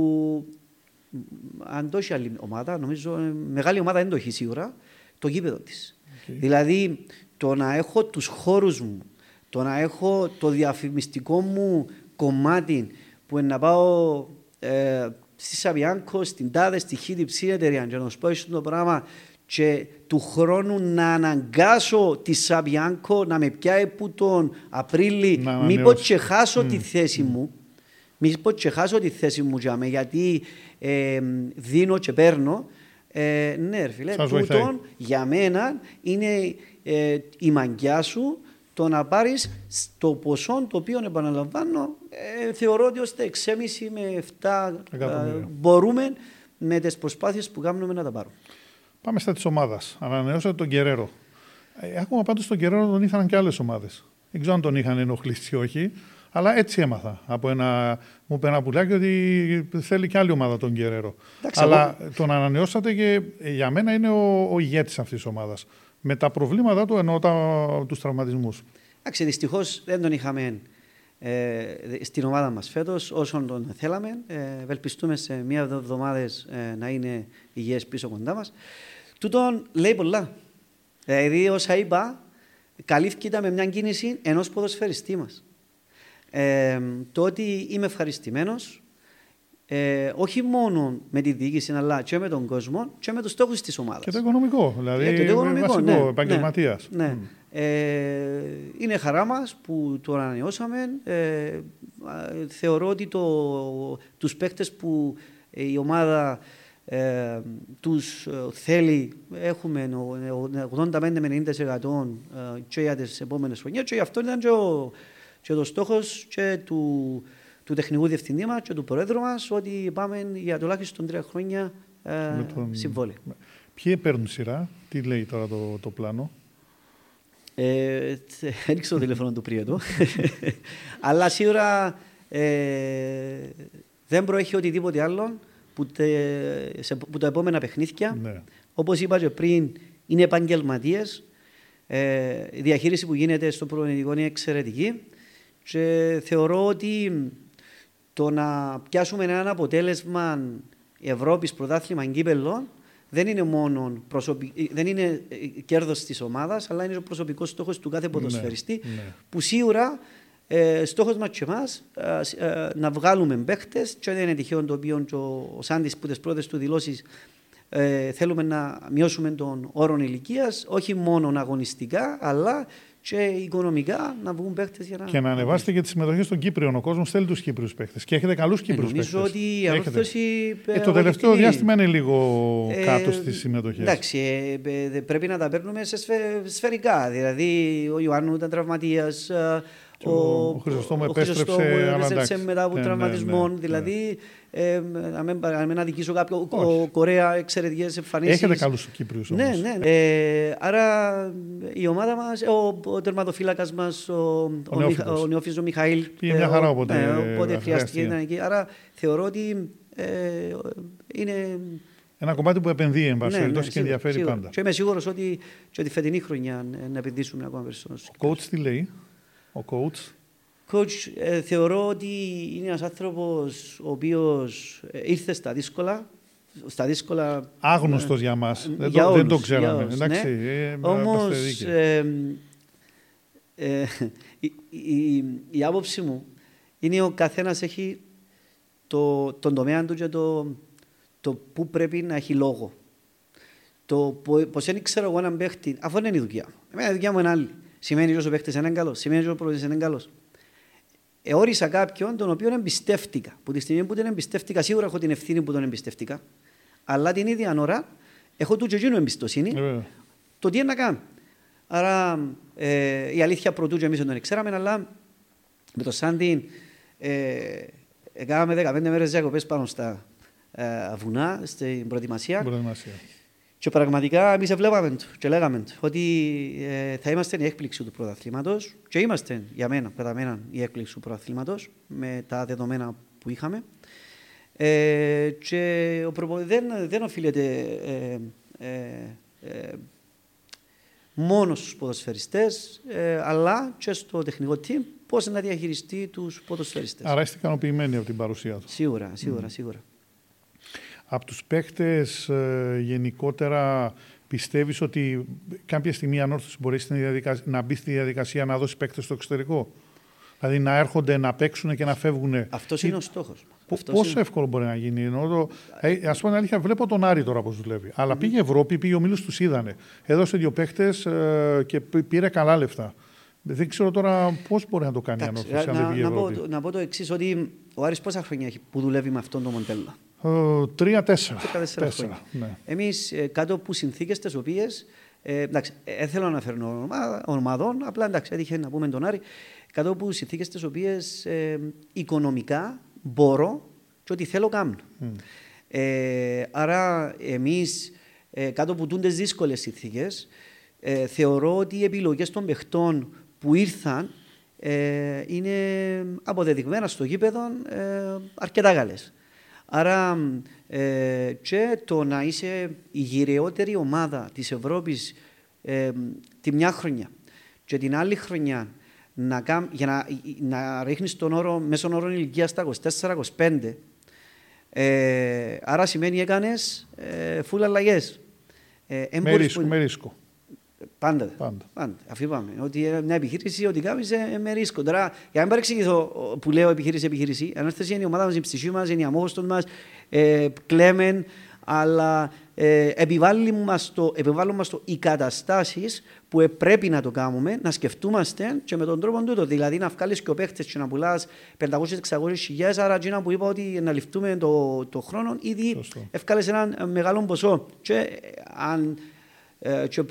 μ, αν το έχει άλλη ομάδα, νομίζω ε, μεγάλη ομάδα δεν το έχει σίγουρα, το γήπεδο της. Δηλαδή το να έχω τους χώρους μου, το να έχω το διαφημιστικό μου κομμάτι που είναι να πάω ε, στη Σαβιάνκο, στην Τάδε, στη Χίτη Ψή εταιρεία και να σου πω αυτό το πράγμα και του χρόνου να αναγκάσω τη Σαβιάνκο να με πιάει που τον Απρίλη Να μήπως ανανεώσει. και χάσω τη θέση μου μήπως και χάσω τη θέση μου για με, γιατί ε, δίνω και παίρνω ε, ναι ρε φίλε, Σας βοηθάει. τούτον για μένα είναι ε, η μαγκιά σου το να πάρεις στο ποσό το οποίο επαναλαμβάνω ε, θεωρώ ότι ως τα 6,5 με 7 ε, Εκατομμύρια. μπορούμε με τις προσπάθειες που κάνουμε να τα πάρουμε. Πάμε στα της ομάδας. Ανανεώσατε τον Κεραίρο. Ε, ακόμα πάντως τον Κεραίρο τον είχαν και άλλες ομάδες. Δεν ξέρω αν τον είχαν ενοχλήσει ή όχι, αλλά έτσι έμαθα. Από ένα, μου είπε ένα πουλάκι ότι θέλει και άλλη ομάδα τον Κεραίρο. Εντάξει, αλλά τον ανανεώσατε και ε, για μένα είναι ο, ο ηγέτης αυτής της ομάδας. Με τα προβλήματά του εννοώ τους τραυματισμούς. Εντάξει, δυστυχώς δεν τον είχαμε ε, στην ομάδα μας φέτος όσον τον θέλαμε. Ε, ευελπιστούμε σε μία-δύο εβδομάδες ε, να είναι υγιές πίσω κοντά μας. Τούτον λέει πολλά. Δηλαδή, όσα είπα, καλύφθηκε με μια κίνηση ενός ποδοσφαιριστή μας. Ε, το ότι είμαι ευχαριστημένος ε, όχι μόνο με τη διοίκηση αλλά και με τον κόσμο και με τους στόχους της ομάδας. Και το οικονομικό. Δηλαδή, Ε, το οικονομικό, βασικό, ναι, επαγγελματίας. Ναι, ναι. Ε, είναι χαρά μας που το ανανεώσαμε. Ε, α, θεωρώ ότι το, τους παίκτες που η ομάδα ε, τους ε, θέλει έχουμε ο- ο- 85 με 90% ε, και για τις επόμενες χρονιές και γι' αυτό ήταν και ο, και το στόχος και του, του τεχνικού διευθυντή μας και του πρόεδρου μας ότι πάμε για τουλάχιστον τρία χρόνια ε, Με τον- συμβόλαιο. Ποιοι παίρνουν σειρά, τι λέει τώρα το, το πλάνο; Ε, τε- Έριξε το τηλέφωνο του Πριέτου. Αλλά σίγουρα ε, δεν προέχει οτιδήποτε άλλο που, τε, σε, που τα επόμενα παιχνίδια. Ναι. Όπως είπα και πριν, είναι επαγγελματίες. Ε, η διαχείριση που γίνεται στο προπονητικό είναι εξαιρετική. Και θεωρώ ότι το να πιάσουμε ένα αποτέλεσμα Ευρώπης πρωτάθλημα κύπελο δεν είναι μόνο προσωπι... δεν είναι ε, κέρδος της ομάδας, αλλά είναι ο προσωπικός στόχος του κάθε ποδοσφαιριστή. Ναι, ναι. Που σίγουρα ε, στόχος μας και εμάς ε, ε, να βγάλουμε παίχτες και δεν είναι τυχαίο το οποίο και ο, ο Σάντης που τις πρώτες του δηλώσεις ε, θέλουμε να μειώσουμε τον όρο ηλικίας, όχι μόνο αγωνιστικά, αλλά και οικονομικά να βγουν παίχτε για να. Και να ανεβάσετε και τις συμμετοχές των Κύπριων. Ο κόσμος θέλει τους Κύπριους παίχτε. Και έχετε καλούς Κύπριους παίχτε. Νομίζω ότι η ανόρθωση. Ε, το τελευταίο διάστημα είναι λίγο ε, κάτω στις συμμετοχές. Εντάξει, ε, πρέπει να τα παίρνουμε σε σφαιρικά. Δηλαδή, ο Ιωάννου ήταν τραυματίας. Ο, ο Χρυσοστόμου επέστρεψε, μετά από ναι, τραυματισμό. Ναι, ναι, δηλαδή, ε, αν μην αδικήσω κάποιο, ο Κορέα εξαιρετικές εμφανίσεις. Έχετε καλούς Κύπριου όμως. Ναι, ναι. Ε, άρα η ομάδα μα, ο, ο τερματοφύλακας μας, ο, ο, ο Νεόφιζο Μιχαήλ. Πήγε μια χαρά όποτε, ναι, όποτε χρειάστηκε να εκεί. Άρα θεωρώ ότι ε, είναι. Ένα κομμάτι που επενδύει, εν πάση ναι, ναι, και ενδιαφέρει σίγουρα. πάντα. Και είμαι σίγουρος ότι και τη φετινή χρονιά να επενδύσουμε ακόμα περισσότερο. Ο coach τι λέει, ο coach. Coach, ε, θεωρώ ότι είναι ένας άνθρωπος ο οποίος ε, ήρθε στα δύσκολα. Στα δύσκολα Άγνωστος ε, για μας. Δεν, το, όλους, δεν το ξέραμε. Όλους, Εντάξει, ναι. ε, Όμως, ε, ε, η, η, η, άποψη μου είναι ο καθένας έχει το, τον τομέα του και το, το πού πρέπει να έχει λόγο. Το πώ δεν ξέρω εγώ έναν παίχτη, αφού δεν είναι η δουλειά. Εμένα η δουλειά μου είναι άλλη. Σημαίνει ότι ο παίχτη είναι καλός, σημαίνει ότι ο προπονητής είναι καλός εόρισα κάποιον τον οποίο εμπιστεύτηκα. Που τη στιγμή που τον εμπιστεύτηκα, σίγουρα έχω την ευθύνη που τον εμπιστεύτηκα. Αλλά την ίδια ώρα έχω του τζετζίνου εμπιστοσύνη. Ε, το τι είναι να κάνω. Άρα ε, η αλήθεια πρωτού και εμείς δεν τον ξέραμε, αλλά με το Σάντι ε, έκαναμε 15 μέρες διακοπές πάνω στα ε, βουνά, στην προετοιμασία. προετοιμασία. Και πραγματικά εμείς βλέπαμε το και λέγαμε ότι ε, θα είμαστε η έκπληξη του πρωταθλήματος και είμαστε για μένα, κατά μένα, η έκπληξη του πρωταθλήματος με τα δεδομένα που είχαμε. Ε, και ο προπο... δεν, δεν οφείλεται ε, ε, ε μόνος στους ποδοσφαιριστές ε, αλλά και στο τεχνικό team πώς να διαχειριστεί τους ποδοσφαιριστές. Άρα είστε ικανοποιημένοι από την παρουσία του. Σίγουρα, σίγουρα, mm. σίγουρα. Από τους παίχτες ε, γενικότερα πιστεύεις ότι κάποια στιγμή η ανόρθωση μπορεί να μπει στη διαδικασία να δώσει παίχτες στο εξωτερικό; Δηλαδή να έρχονται να παίξουν και να φεύγουν. Αυτός είναι ο στόχος. Πόσο είναι... εύκολο μπορεί να γίνει. Ενώ το... ε, Α πούμε, αλήθεια, βλέπω τον Άρη τώρα πώς δουλεύει. Αλλά mm-hmm. πήγε Ευρώπη, πήγε ο Μίλος, τους είδανε. Έδωσε δύο παίχτες ε, και πήρε καλά λεφτά. Δεν ξέρω τώρα πώς μπορεί να το κάνει η ανόρθωση. Να, να, να, πω, να πω το εξής, ότι ο Άρης πόσα χρόνια έχει που δουλεύει με αυτόν τον μοντέλο. Τρία-τέσσερα. Ναι. Εμείς ε, κάτω από συνθήκες τις οποίες. Ε, εντάξει, ε, θέλω να αναφέρω ομάδων, απλά εντάξει, έτυχε να πούμε τον Άρη. Κάτω από συνθήκες τις οποίες ε, οικονομικά μπορώ και ό,τι θέλω κάνω. Mm. Ε, άρα, εμείς ε, κάτω από τούντες δύσκολες συνθήκες, ε, θεωρώ ότι οι επιλογές των παιχτών που ήρθαν ε, είναι αποδεδειγμένα στο γήπεδο ε, αρκετά καλές. Άρα ε, και το να είσαι η γυρεότερη ομάδα της Ευρώπης ε, τη μια χρονιά και την άλλη χρονιά να, για να, να ρίχνεις τον όρο, μέσον όρο ηλικία στα 24-25 ε, άρα σημαίνει έκανες ε, φουλ αλλαγές. Ε, με ρίσκο, με ρίσκο. Πάντα. Πάντα. Πάντα. Αφού είπαμε ότι μια επιχείρηση, ότι κάνει με ρίσκο. Τώρα, για να μην παρεξηγηθώ που λέω επιχείρηση, επιχείρηση, αν έρθει είναι η ομάδα μας, η ψυχή μας, είναι η αμόχωστο μας, ε, κλέμεν, αλλά ε, επιβάλλουν μας το, επιβάλλουν το οι καταστάσεις που ε, πρέπει να το κάνουμε, να σκεφτούμαστε και με τον τρόπο τούτο. Δηλαδή να βγάλεις και ο παίχτε και να πουλάς 500-600 χιλιάδες. Άρα, τζίνα που είπα ότι να ληφθούμε το, το χρόνο, ήδη ευκάλε ένα μεγάλο ποσό. Και ε, αν ε, και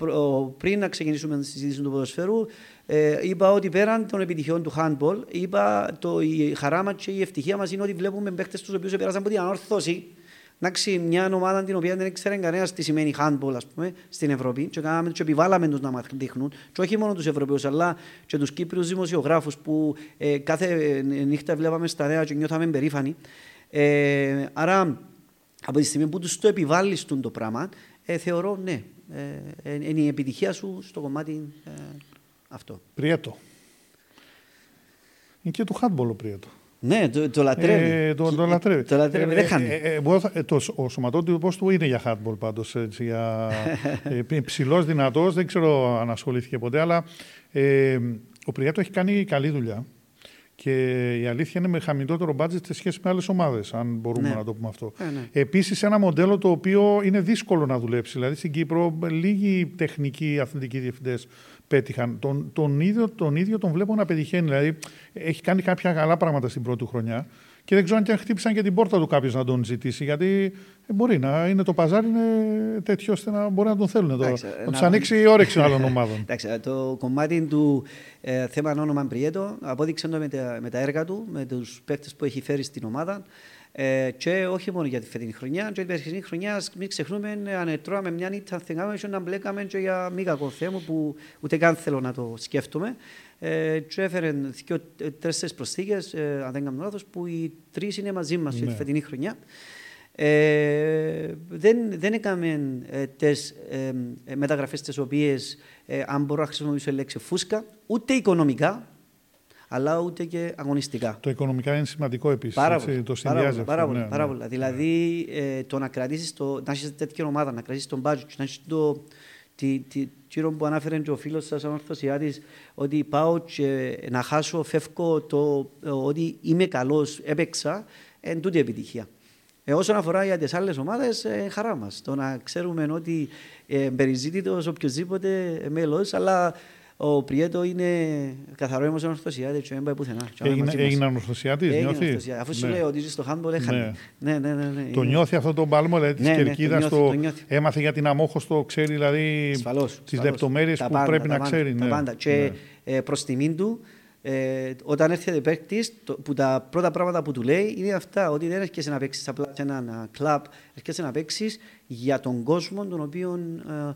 πριν να ξεκινήσουμε τη συζήτηση του ποδοσφαίρου, ε, είπα ότι πέραν των επιτυχιών του handball, είπα το, η χαρά μας και η ευτυχία μας είναι ότι βλέπουμε παίχτε τους οποίους πέρασαν από την ανόρθωση. Εντάξει, μια ομάδα την οποία δεν ήξερε κανένας τι σημαίνει handball, ας πούμε, στην Ευρώπη, και, κάναμε, και επιβάλαμε τους να μας δείχνουν, και όχι μόνο τους Ευρωπαίους, αλλά και τους Κύπριους δημοσιογράφους που ε, κάθε νύχτα βλέπαμε στα νέα και νιώθαμε περήφανοι. Ε, άρα, από τη στιγμή που τους το επιβάλλεις το πράγμα, ε, θεωρώ ναι, ε, ε, είναι η επιτυχία σου στο κομμάτι ε, αυτό. Πριέτο. Είναι και του handball ο Πριέτο. Ναι, το, το λατρεύει. Ε, το, το λατρεύει. Το λατρεύει, δεν χάνει. Ε, ε, το, ο σωματότυπος του είναι για hardball πάντως. Έτσι, για, ε, ψηλός, δυνατός, δεν ξέρω αν ασχολήθηκε ποτέ, αλλά ε, ο Πριέτο έχει κάνει καλή δουλειά. Και η αλήθεια είναι με χαμηλότερο μπάτζετ σε σχέση με άλλες ομάδες, αν μπορούμε Ναι. να το πούμε αυτό. Ε, ναι. Επίσης, ένα μοντέλο το οποίο είναι δύσκολο να δουλέψει. Δηλαδή, στην Κύπρο, λίγοι τεχνικοί αθλητικοί διευθυντές πέτυχαν. Τον, τον, ίδιο, τον ίδιο τον βλέπω να πετυχαίνει. Δηλαδή, έχει κάνει κάποια καλά πράγματα στην πρώτη του χρονιά. Και δεν ξέρω αν και αν χτύπησαν και την πόρτα του κάποιος να τον ζητήσει. Γιατί ε, μπορεί να είναι το παζάρι είναι τέτοιο ώστε να μπορεί να τον θέλουν. τώρα. Εντάξει, να να- τους ανοίξει η όρεξη άλλων ομάδων. Εντάξει, το κομμάτι του ε, θέμα όνομα Πριέτο απόδειξε το με τα, με τα έργα του, με τους παίκτες που έχει φέρει στην ομάδα. Ε, και όχι μόνο για τη φετινή χρονιά, και την περσινή χρονιά, ας μην ξεχνούμε, ε, αν τρώμε μια νύχτα, θεγάμε και να μπλέκαμε και για μη κακό θέμα που ούτε καν θέλω να το σκέφτομαι. Ε, και έφερε τέσσερις προσθήκες, ε, αν δεν κάνω λάθος, που οι τρεις είναι μαζί μας για τη Ναι. φετινή χρονιά. Ε, δεν, δεν έκαμε ε, τις ε, ε, μεταγραφές τις οποίες, ε, αν μπορώ να χρησιμοποιήσω η λέξη φούσκα, ούτε οικονομικά, αλλά ούτε και αγωνιστικά. Το οικονομικά είναι σημαντικό επίσης. Πάρα έτσι, πολύ. Το πάρα συνδυάζει πολύ, αυτό, πάρα πολύ, ναι, πάρα ναι. πολύ. Δηλαδή, ε, το να κρατήσεις το, να έχεις τέτοια ομάδα, να κρατήσεις τον budget, να έχεις το, τι, τι, κύριο που ανάφερε και ο φίλος σας, ο Ορθωσιάτης, ότι πάω και να χάσω, φεύγω το, ε, ότι είμαι καλός, έπαιξα, εν τούτη επιτυχία. Ε, όσον αφορά για τις άλλες ομάδες, ε, χαρά μας. Το να ξέρουμε ότι ε, περιζήτητος οποιοδήποτε μέλος, αλλά ο Πριέτο είναι καθαρό όμως ορθωσιάτη και δεν πάει πουθενά. Και Έγινε, μαζί μας. έγινε ανορθωσιάτη, Έγινε νιώθεις; ορθωσιάτη. Αφού σου Ναι. λέω ότι είσαι στο handball, έχανε. Ναι, ναι, ναι. ναι, Το είναι- νιώθει αυτό το μπάλμο, δηλαδή της Ναι, ναι, το κερκίδα. νιώθει, το... το νιώθει. Έμαθε για την αμόχωστο, ξέρει δηλαδή Ασφαλώς, τις ασφαλώς. λεπτομέρειες Τα που πάντα, πρέπει τα να πάντα, ξέρει. Τα ναι. πάντα. Και ε, προς τιμήν του, ε, όταν έρχεται παίκτης, που τα πρώτα πράγματα που του λέει είναι αυτά, ότι δεν έρχεσαι να παίξεις απλά σε ένα κλαμπ, έρχεσαι να παίξεις για τον κόσμο, τον οποίο ε, ε,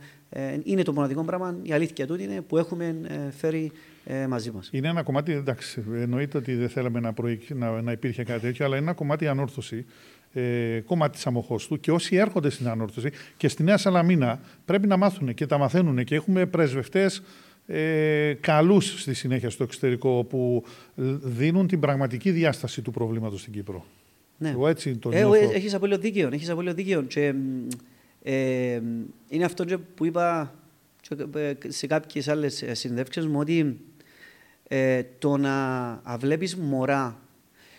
είναι το μοναδικό πράγμα, η αλήθεια του είναι που έχουμε ε, φέρει ε, μαζί μας. Είναι ένα κομμάτι, εντάξει, εννοείται ότι δεν θέλαμε να, προεκ- να, να υπήρχε κάτι τέτοιο, αλλά είναι ένα κομμάτι ανόρθωση, ε, κομμάτι της αμοχώστου και όσοι έρχονται στην ανόρθωση και στη Νέα Σαλαμίνα πρέπει να μάθουν και τα μαθαίνουν και έχουμε πρεσβευτές ε, καλούς στη συνέχεια στο εξωτερικό που δίνουν την πραγματική διάσταση του προβλήματος στην Κύπρο. Ναι. Εγώ έτσι το Ε, νιώθω. ε, έχεις απόλυτο δίκαιο, έχεις απόλυτο δίκαιο. Και, μ, ε, είναι αυτό και που είπα και, ε, σε κάποιες άλλες ε, συνδεύξεις μου ότι ε, το να βλέπεις μωρά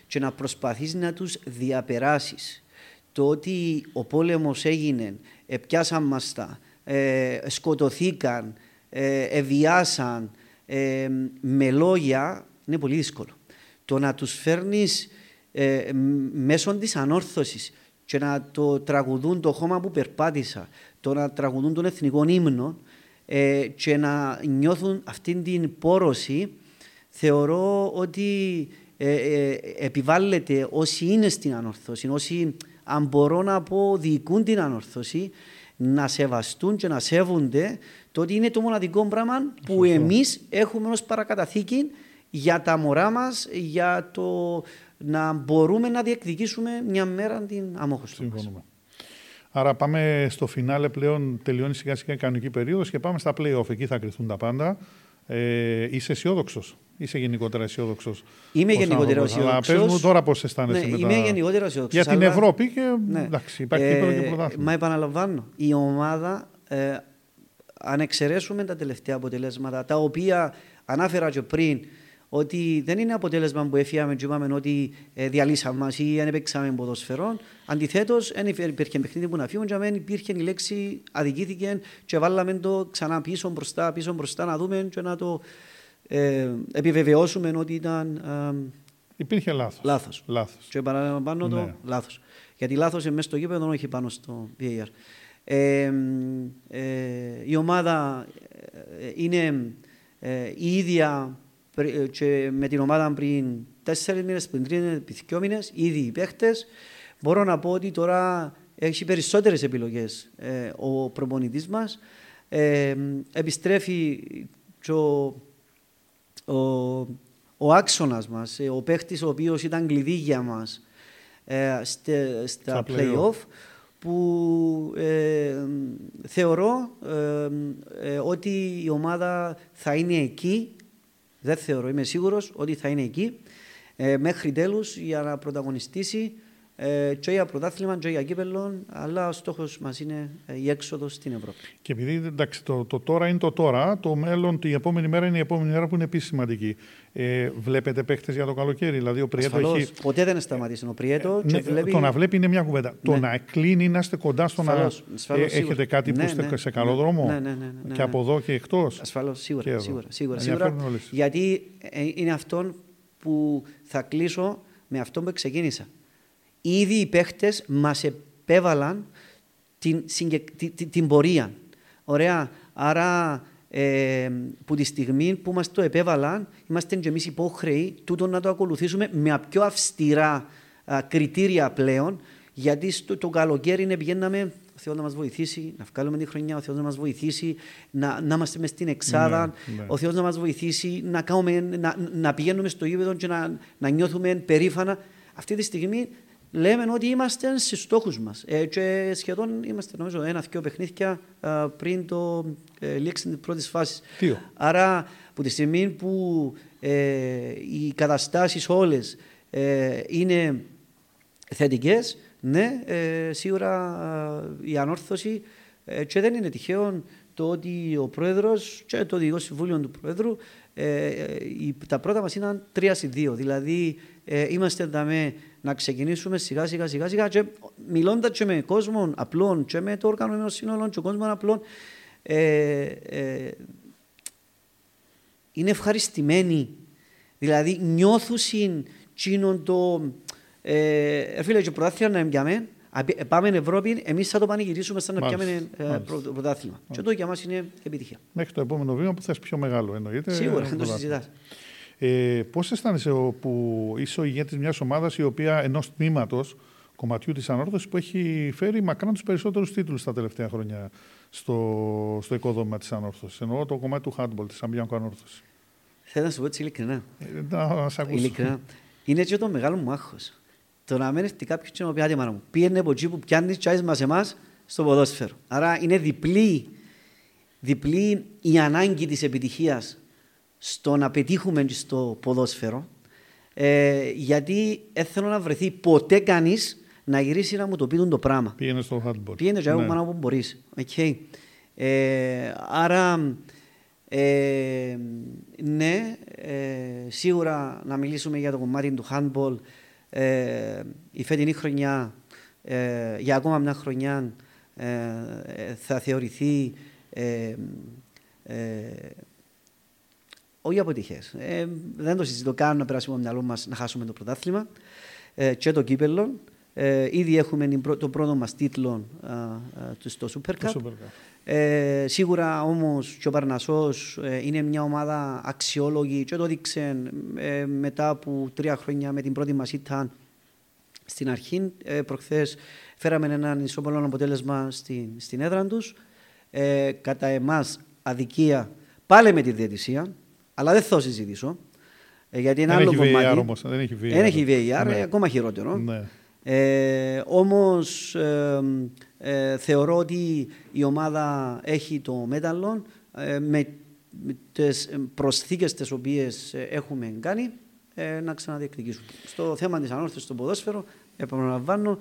και να προσπαθείς να τους διαπεράσεις το ότι ο πόλεμος έγινε, ε, πιάσαν μας τα, ε, σκοτωθήκαν, ε, εβιάσαν ε, με λόγια είναι πολύ δύσκολο. Το να τους φέρνεις ε, μ- μέσω της ανόρθωσης και να το τραγουδούν το χώμα που περπάτησα, το να τραγουδούν τον εθνικό ύμνο ε, και να νιώθουν αυτήν την πόρωση, θεωρώ ότι ε, ε, επιβάλλεται όσοι είναι στην ανόρθωση, όσοι αν μπορώ να πω διοικούν την ανόρθωση, να σεβαστούν και να σέβονται το ότι είναι το μοναδικό πράγμα που εμείς έχουμε ως παρακαταθήκη για τα μωρά μας, για το να μπορούμε να διεκδικήσουμε μια μέρα την αμόχωστο μας. Συμφωνούμε. Άρα πάμε στο φινάλε πλέον, τελειώνει σιγά σιγά η κανονική περίοδος και πάμε στα play-off. Εκεί θα κρυθούν τα πάντα. Ε, είσαι αισιόδοξος; Είσαι γενικότερα αισιόδοξος. Είμαι γενικότερα Αλλά αισιόδοξος. πες μου τώρα πώς αισθάνεσαι Ναι, με είμαι τα... γενικότερα αισιόδοξος, Για την αλλά- Ευρώπη και Ναι. εντάξει, υπάρχει Ε, κύπελο και πρωτάθλημα. Μα επαναλαμβάνω, η ομάδα, ε, αν εξαιρέσουμε τα τελευταία αποτελέσματα, τα οποία ανάφερα και πριν, ότι δεν είναι αποτέλεσμα που έφυγαμε και είπαμε ότι ε, διαλύσαμε μας ή αν παίξαμε ποδοσφαιρό. Αντιθέτως, δεν υπήρχε παιχνίδι που να φύγουν, και δεν υπήρχε η λέξη αδικήθηκε και βάλαμε το ξανά πίσω μπροστά, πίσω μπροστά να δούμε και να το ε, επιβεβαιώσουμε ότι ήταν ε, Υπήρχε λάθος. λάθος. Λάθος. Και παραλαμβάνω το Ναι. λάθος. Γιατί λάθος είναι μέσα στο γήπεδο, όχι πάνω στο VAR. Ε, ε, η ομάδα ε, είναι ε, η ίδια πρι- ε, και με την ομάδα πριν τέσσερις μήνες, πριν τρεις μήνες, πριν δυο μήνες, ήδη οι παίχτες. Μπορώ να πω ότι τώρα έχει περισσότερες επιλογές ε, ο προπονητής μας. Ε, επιστρέφει και ο, ο, ο άξονας μας, ε, ο παίχτης ο οποίος ήταν κλειδί για μας ε, στε- στα Στα play-off. play-off, που ε, θεωρώ ε, ότι η ομάδα θα είναι εκεί, δεν θεωρώ, είμαι σίγουρος ότι θα είναι εκεί μέχρι τέλους για να πρωταγωνιστήσει ε, και για πρωτάθλημα και για κύπελο, αλλά ο στόχος μας είναι ε, η έξοδος στην Ευρώπη. Και επειδή εντάξει, το, το τώρα είναι το τώρα, το μέλλον, η επόμενη μέρα είναι η επόμενη μέρα που είναι επίσης σημαντική. Ε, βλέπετε παίχτες για το καλοκαίρι, δηλαδή ο Πριέτο έχει. Ποτέ δεν σταματήσει ο Πριέτο. Ε, ναι, βλέπει... Το να βλέπει είναι μια κουβέντα. Ναι. Το να κλείνει, να είστε κοντά στο να. Ασφαλώς, ε, έχετε κάτι ναι, που είστε ναι, σε καλό ναι, δρόμο; Ναι, ναι, ναι, και από εδώ και εκτός; Ασφαλώς, σίγουρα. σίγουρα, σίγουρα, σίγουρα γιατί ε, είναι αυτό που θα κλείσω με αυτό που ξεκίνησα ήδη οι παίχτες μας επέβαλαν την, την, την, πορεία. Ωραία. Άρα, ε, που τη στιγμή που μας το επέβαλαν, είμαστε και εμείς υπόχρεοι τούτο να το ακολουθήσουμε με πιο αυστηρά α, κριτήρια πλέον, γιατί στο το καλοκαίρι είναι πηγαίναμε ο Θεός να μας βοηθήσει, να βγάλουμε τη χρονιά, ο Θεός να μας βοηθήσει, να, να είμαστε μες στην εξάδα, ναι, ναι. ο Θεός να μας βοηθήσει, να, κάνουμε, να, να πηγαίνουμε στο γήπεδο και να, να νιώθουμε περήφανα. Αυτή τη στιγμή λέμε ότι είμαστε στου στόχους μας. Ε, και σχεδόν είμαστε, νομίζω, ένα-δυο παιχνίδια ε, πριν το ε, λήξη τη πρώτη φάση. Άρα, από τη στιγμή που ε, οι καταστάσεις όλες ε, είναι θετικές, ναι, ε, σίγουρα η ανόρθωση και δεν είναι τυχαίο το ότι ο πρόεδρος και το Διοικητικό Συμβούλιο του Πρόεδρου τα πρώτα μας ήταν 3 2. Δηλαδή, είμαστε εδώ να ξεκινήσουμε σιγά σιγά σιγά σιγά και μιλώντας και με κόσμο απλών και με το οργανωμένο σύνολο και κόσμο απλών ε, ε, είναι ευχαριστημένοι. Δηλαδή νιώθουν τσίνον το ε, φίλε και πρωτάθλημα να εμπιάμε Πάμε Ευρώπη, εμείς θα το πανηγυρίσουμε σαν να πιάμε ε, πρωτάθλημα. Και αυτό για μας είναι επιτυχία. Μέχρι το επόμενο βήμα που θα είσαι πιο μεγάλο, εννοείται. Σίγουρα, δεν το συζητάς. Ε, Πώς αισθάνεσαι που είσαι ο ηγέτης μιας ομάδας η οποία ενός τμήματος κομματιού της ανόρθωσης που έχει φέρει μακράν τους περισσότερους τίτλους τα τελευταία χρόνια στο, στο οικοδόμημα της ανόρθωσης. Εννοώ το κομμάτι του handball, της Αμπιάνκου Ανόρθωσης; Θέλω να σου πω έτσι ειλικρινά. Ε, να σε ακούσω. Ειλικρινά. Είναι έτσι το μεγάλο μου άγχος. Το να μένεις και κάποιο και να πει άτε μου. Πήγαινε από εκεί που πιάνεις τσάι μα εμάς στο ποδόσφαιρο. Άρα είναι διπλή, διπλή η ανάγκη της επιτυχίας στο να πετύχουμε στο ποδόσφαιρο, ε, γιατί δεν θέλω να βρεθεί ποτέ κανείς να γυρίσει να μου το πει το πράγμα. Πήγαινε στο hardball. Πήγαινε στο ναι. όπου μπορείς. Okay. Ε, άρα, ε, ναι, ε, σίγουρα να μιλήσουμε για το κομμάτι του handball. Ε, η φετινή χρονιά, ε, για ακόμα μια χρονιά, θα θεωρηθεί όχι αποτυχίε. Ε, δεν το συζητώ καν να περάσουμε από το μυαλό μας να χάσουμε το πρωτάθλημα ε, και το κύπελο. Ε, ήδη έχουμε το πρώτο μας τίτλο ε, στο Super Cup. Ε, σίγουρα όμως και ο Παρνασός ε, είναι μια ομάδα αξιόλογη και το δείξε ε, μετά από τρία χρόνια με την πρώτη μας ήταν στην αρχή. Ε, Προχθές φέραμε έναν ισοπολό αποτέλεσμα στην, στην έδρα τους. Ε, κατά εμάς αδικία πάλι με τη διαιτησία. Αλλά δεν θα συζητήσω. Ε, γιατί είναι άλλο κομμάτι. VR, όμως, δεν έχει VR. Δεν έχει VR, ναι. ακόμα χειρότερο. Ναι. Ε, Όμως ε, ε, θεωρώ ότι η ομάδα έχει το μέταλλο ε, με, με τις προσθήκες τις οποίες έχουμε κάνει να ξαναδιεκδικήσουμε. Στο θέμα της ανόρθωσης στο ποδόσφαιρο, επαναλαμβάνω,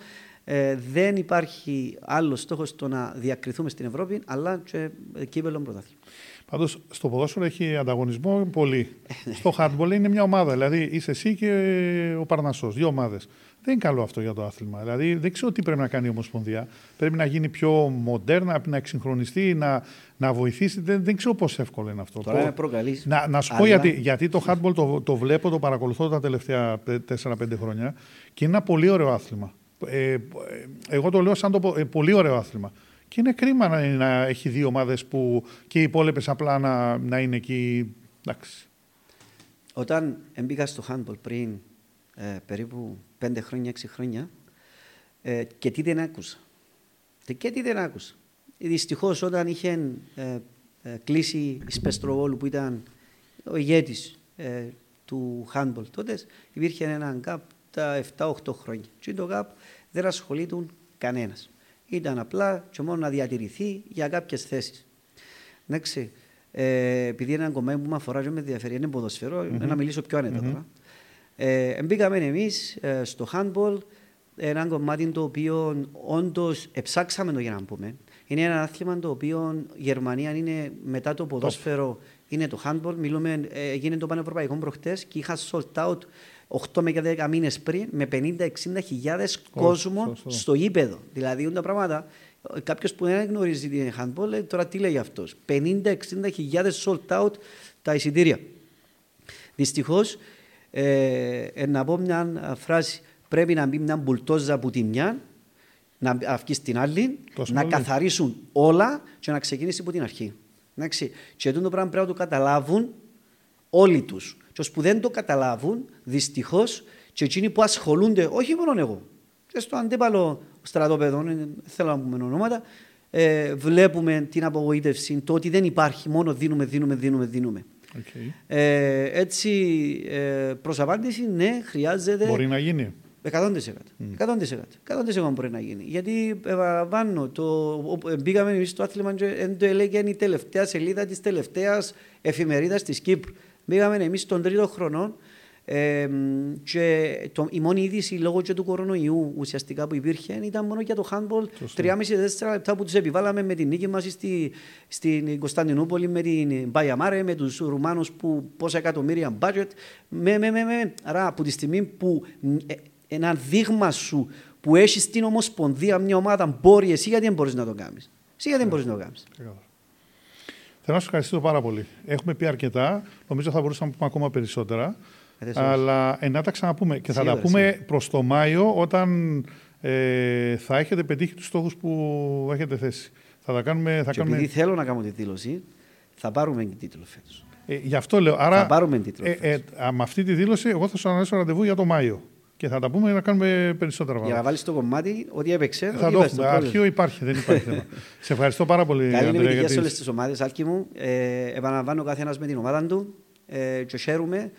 δεν υπάρχει άλλο στόχος στο να διακριθούμε στην Ευρώπη, αλλά και κύπελο πρωτάθλημα. Πάντως στο ποδόσφαιρο έχει ανταγωνισμό πολύ. στο hardball είναι μια ομάδα. Δηλαδή είσαι εσύ και ο Παρνασό. Δύο ομάδες. Δεν είναι καλό αυτό για το άθλημα. Δηλαδή δεν ξέρω τι πρέπει να κάνει η Ομοσπονδία. Πρέπει να γίνει πιο μοντέρνα, να εξυγχρονιστεί, να, να βοηθήσει. Δεν, δεν ξέρω πώ εύκολο είναι αυτό. Τώρα προκαλείς. Να, να σου πω γιατί, γιατί το hardball το, το βλέπω, το παρακολουθώ τα τελευταία 4-5 χρόνια και είναι ένα πολύ ωραίο άθλημα. Ε, ε, εγώ το λέω σαν το ε, πολύ ωραίο άθλημα. Και είναι κρίμα να, να έχει δύο ομάδες που και οι υπόλοιπες απλά να, να είναι εκεί. Εντάξει. Όταν μπήκα στο handball πριν ε, περίπου πέντε χρόνια, έξι χρόνια, ε, και τι δεν άκουσα. Και τι δεν άκουσα. Δυστυχώς όταν είχε ε, ε, κλείσει η ΣΠΕ Στροβόλου που ήταν ο ηγέτης ε, του handball τότε, υπήρχε ένα gap τα 7-8 χρόνια. Και το gap δεν ασχολείται κανένας. Ήταν απλά και μόνο να διατηρηθεί για κάποιες θέσεις. Εντάξει. Ε, επειδή είναι ένα κομμάτι που με αφορά και με ενδιαφέρει, είναι ποδοσφαιρό, mm-hmm. να μιλήσω πιο άνετα mm-hmm. τώρα. Ε, μπήκαμε εμείς ε, στο handball, ένα κομμάτι το οποίο όντως εψάξαμε το για να πούμε. Είναι ένα άθλημα το οποίο η Γερμανία είναι μετά το ποδόσφαιρο, είναι το handball. Μιλούμε, ε, γίνεται το πανευρωπαϊκό προχτές και είχα sold out 8 με 10 μήνες πριν με 50-60 χιλιάδες κόσμο στο ύπεδο. Δηλαδή, τα πράγματα Κάποιος που δεν γνωρίζει την handball, λέει, τώρα τι λέει αυτός. 50-60 χιλιάδες sold out τα εισιτήρια. Δυστυχώς, ε, ε, να πω μια φράση, πρέπει να μπει μια μπουλτόζα από τη μια, να βγει στην άλλη, να καθαρίσουν όλα και να ξεκινήσει από την αρχή. Εντάξει. Και αυτό το πράγμα πρέπει να το καταλάβουν όλοι τους. Και όσοι που δεν το καταλάβουν, δυστυχώς, και εκείνοι που ασχολούνται, όχι μόνο εγώ, και στο αντίπαλο στρατόπεδο, δεν θέλω να πούμε ονόματα, ε, βλέπουμε την απογοήτευση, το ότι δεν υπάρχει, μόνο δίνουμε, δίνουμε, δίνουμε, δίνουμε. Okay. Ε, έτσι, ε, προς απάντηση, ναι, χρειάζεται... Μπορεί να γίνει. 100%. Mm. 100%. 100% μπορεί να γίνει. Γιατί επαναλαμβάνω, το, μπήκαμε εμείς στο άθλημα και το έλεγε η τελευταία σελίδα της τελευταίας εφημερίδας της Κύπρου. Μπήκαμε εμείς τον τρίτο χρόνο ε, και το, η μόνη είδηση λόγω και του κορονοϊού ουσιαστικά που υπήρχε ήταν μόνο για το handball. 3,5-4 λεπτά που τους επιβάλαμε με την νίκη μας στη, στην Κωνσταντινούπολη με την Μπαϊαμάρε, με τους Ρουμάνους που πόσα εκατομμύρια budget. Με, με, με, με. Άρα από τη στιγμή που ε, ένα δείγμα σου που έχεις στην Ομοσπονδία μια ομάδα μπορεί, εσύ γιατί δεν μπορείς να το κάνεις. Εσύ γιατί δεν μπορείς να το κάνεις. Θέλω να σας ευχαριστήσω πάρα πολύ. Έχουμε πει αρκετά. Νομίζω θα μπορούσαμε να πούμε ακόμα περισσότερα. Αλλά ε, να τα ξαναπούμε. Και θα τα πούμε προς το Μάιο όταν ε, θα έχετε πετύχει τους στόχους που έχετε θέσει. Θα τα κάνουμε. Θα και κάνουμε... Επειδή θέλω να κάνω τη δήλωση, θα πάρουμε και τίτλο φέτος. Ε, γι' αυτό λέω. Άρα, θα πάρουμε τίτλο. Ε, ε, με αυτή τη δήλωση, εγώ θα σου αναλύσω ραντεβού για το Μάιο. Και θα τα πούμε για να κάνουμε περισσότερα πράγματα. Για να βάλεις το κομμάτι ότι έπαιξε. Θα το έχουμε. Αρχείο υπάρχει, δεν υπάρχει θέμα. Σε ευχαριστώ πάρα πολύ. Καλή επιτυχία σε όλες τις ομάδες, Άλκη μου. Ε, επαναλαμβάνω ο καθένα με την ομάδα του ε, και χαίρομαι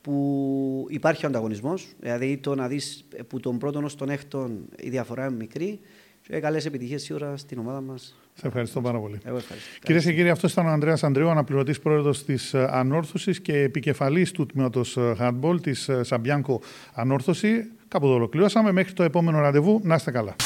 που υπάρχει ο ανταγωνισμός. Δηλαδή το να δεις που τον πρώτον ως τον έκτον η διαφορά είναι μικρή. Και καλές επιτυχίες σίγουρα στην ομάδα μας. Σε ευχαριστώ πάρα πολύ. Εγώ ευχαριστώ. Κυρίες και κύριοι, αυτός ήταν ο Ανδρέας Ανδρέου, αναπληρωτής πρόεδρος της ε, Ανόρθωσης και επικεφαλής του τμήματος ε, Handball της ε, Σαμπιάνκο Ανόρθωση. Κάπου εδώ ολοκληρώσαμε. Μέχρι το επόμενο ραντεβού. Να είστε καλά.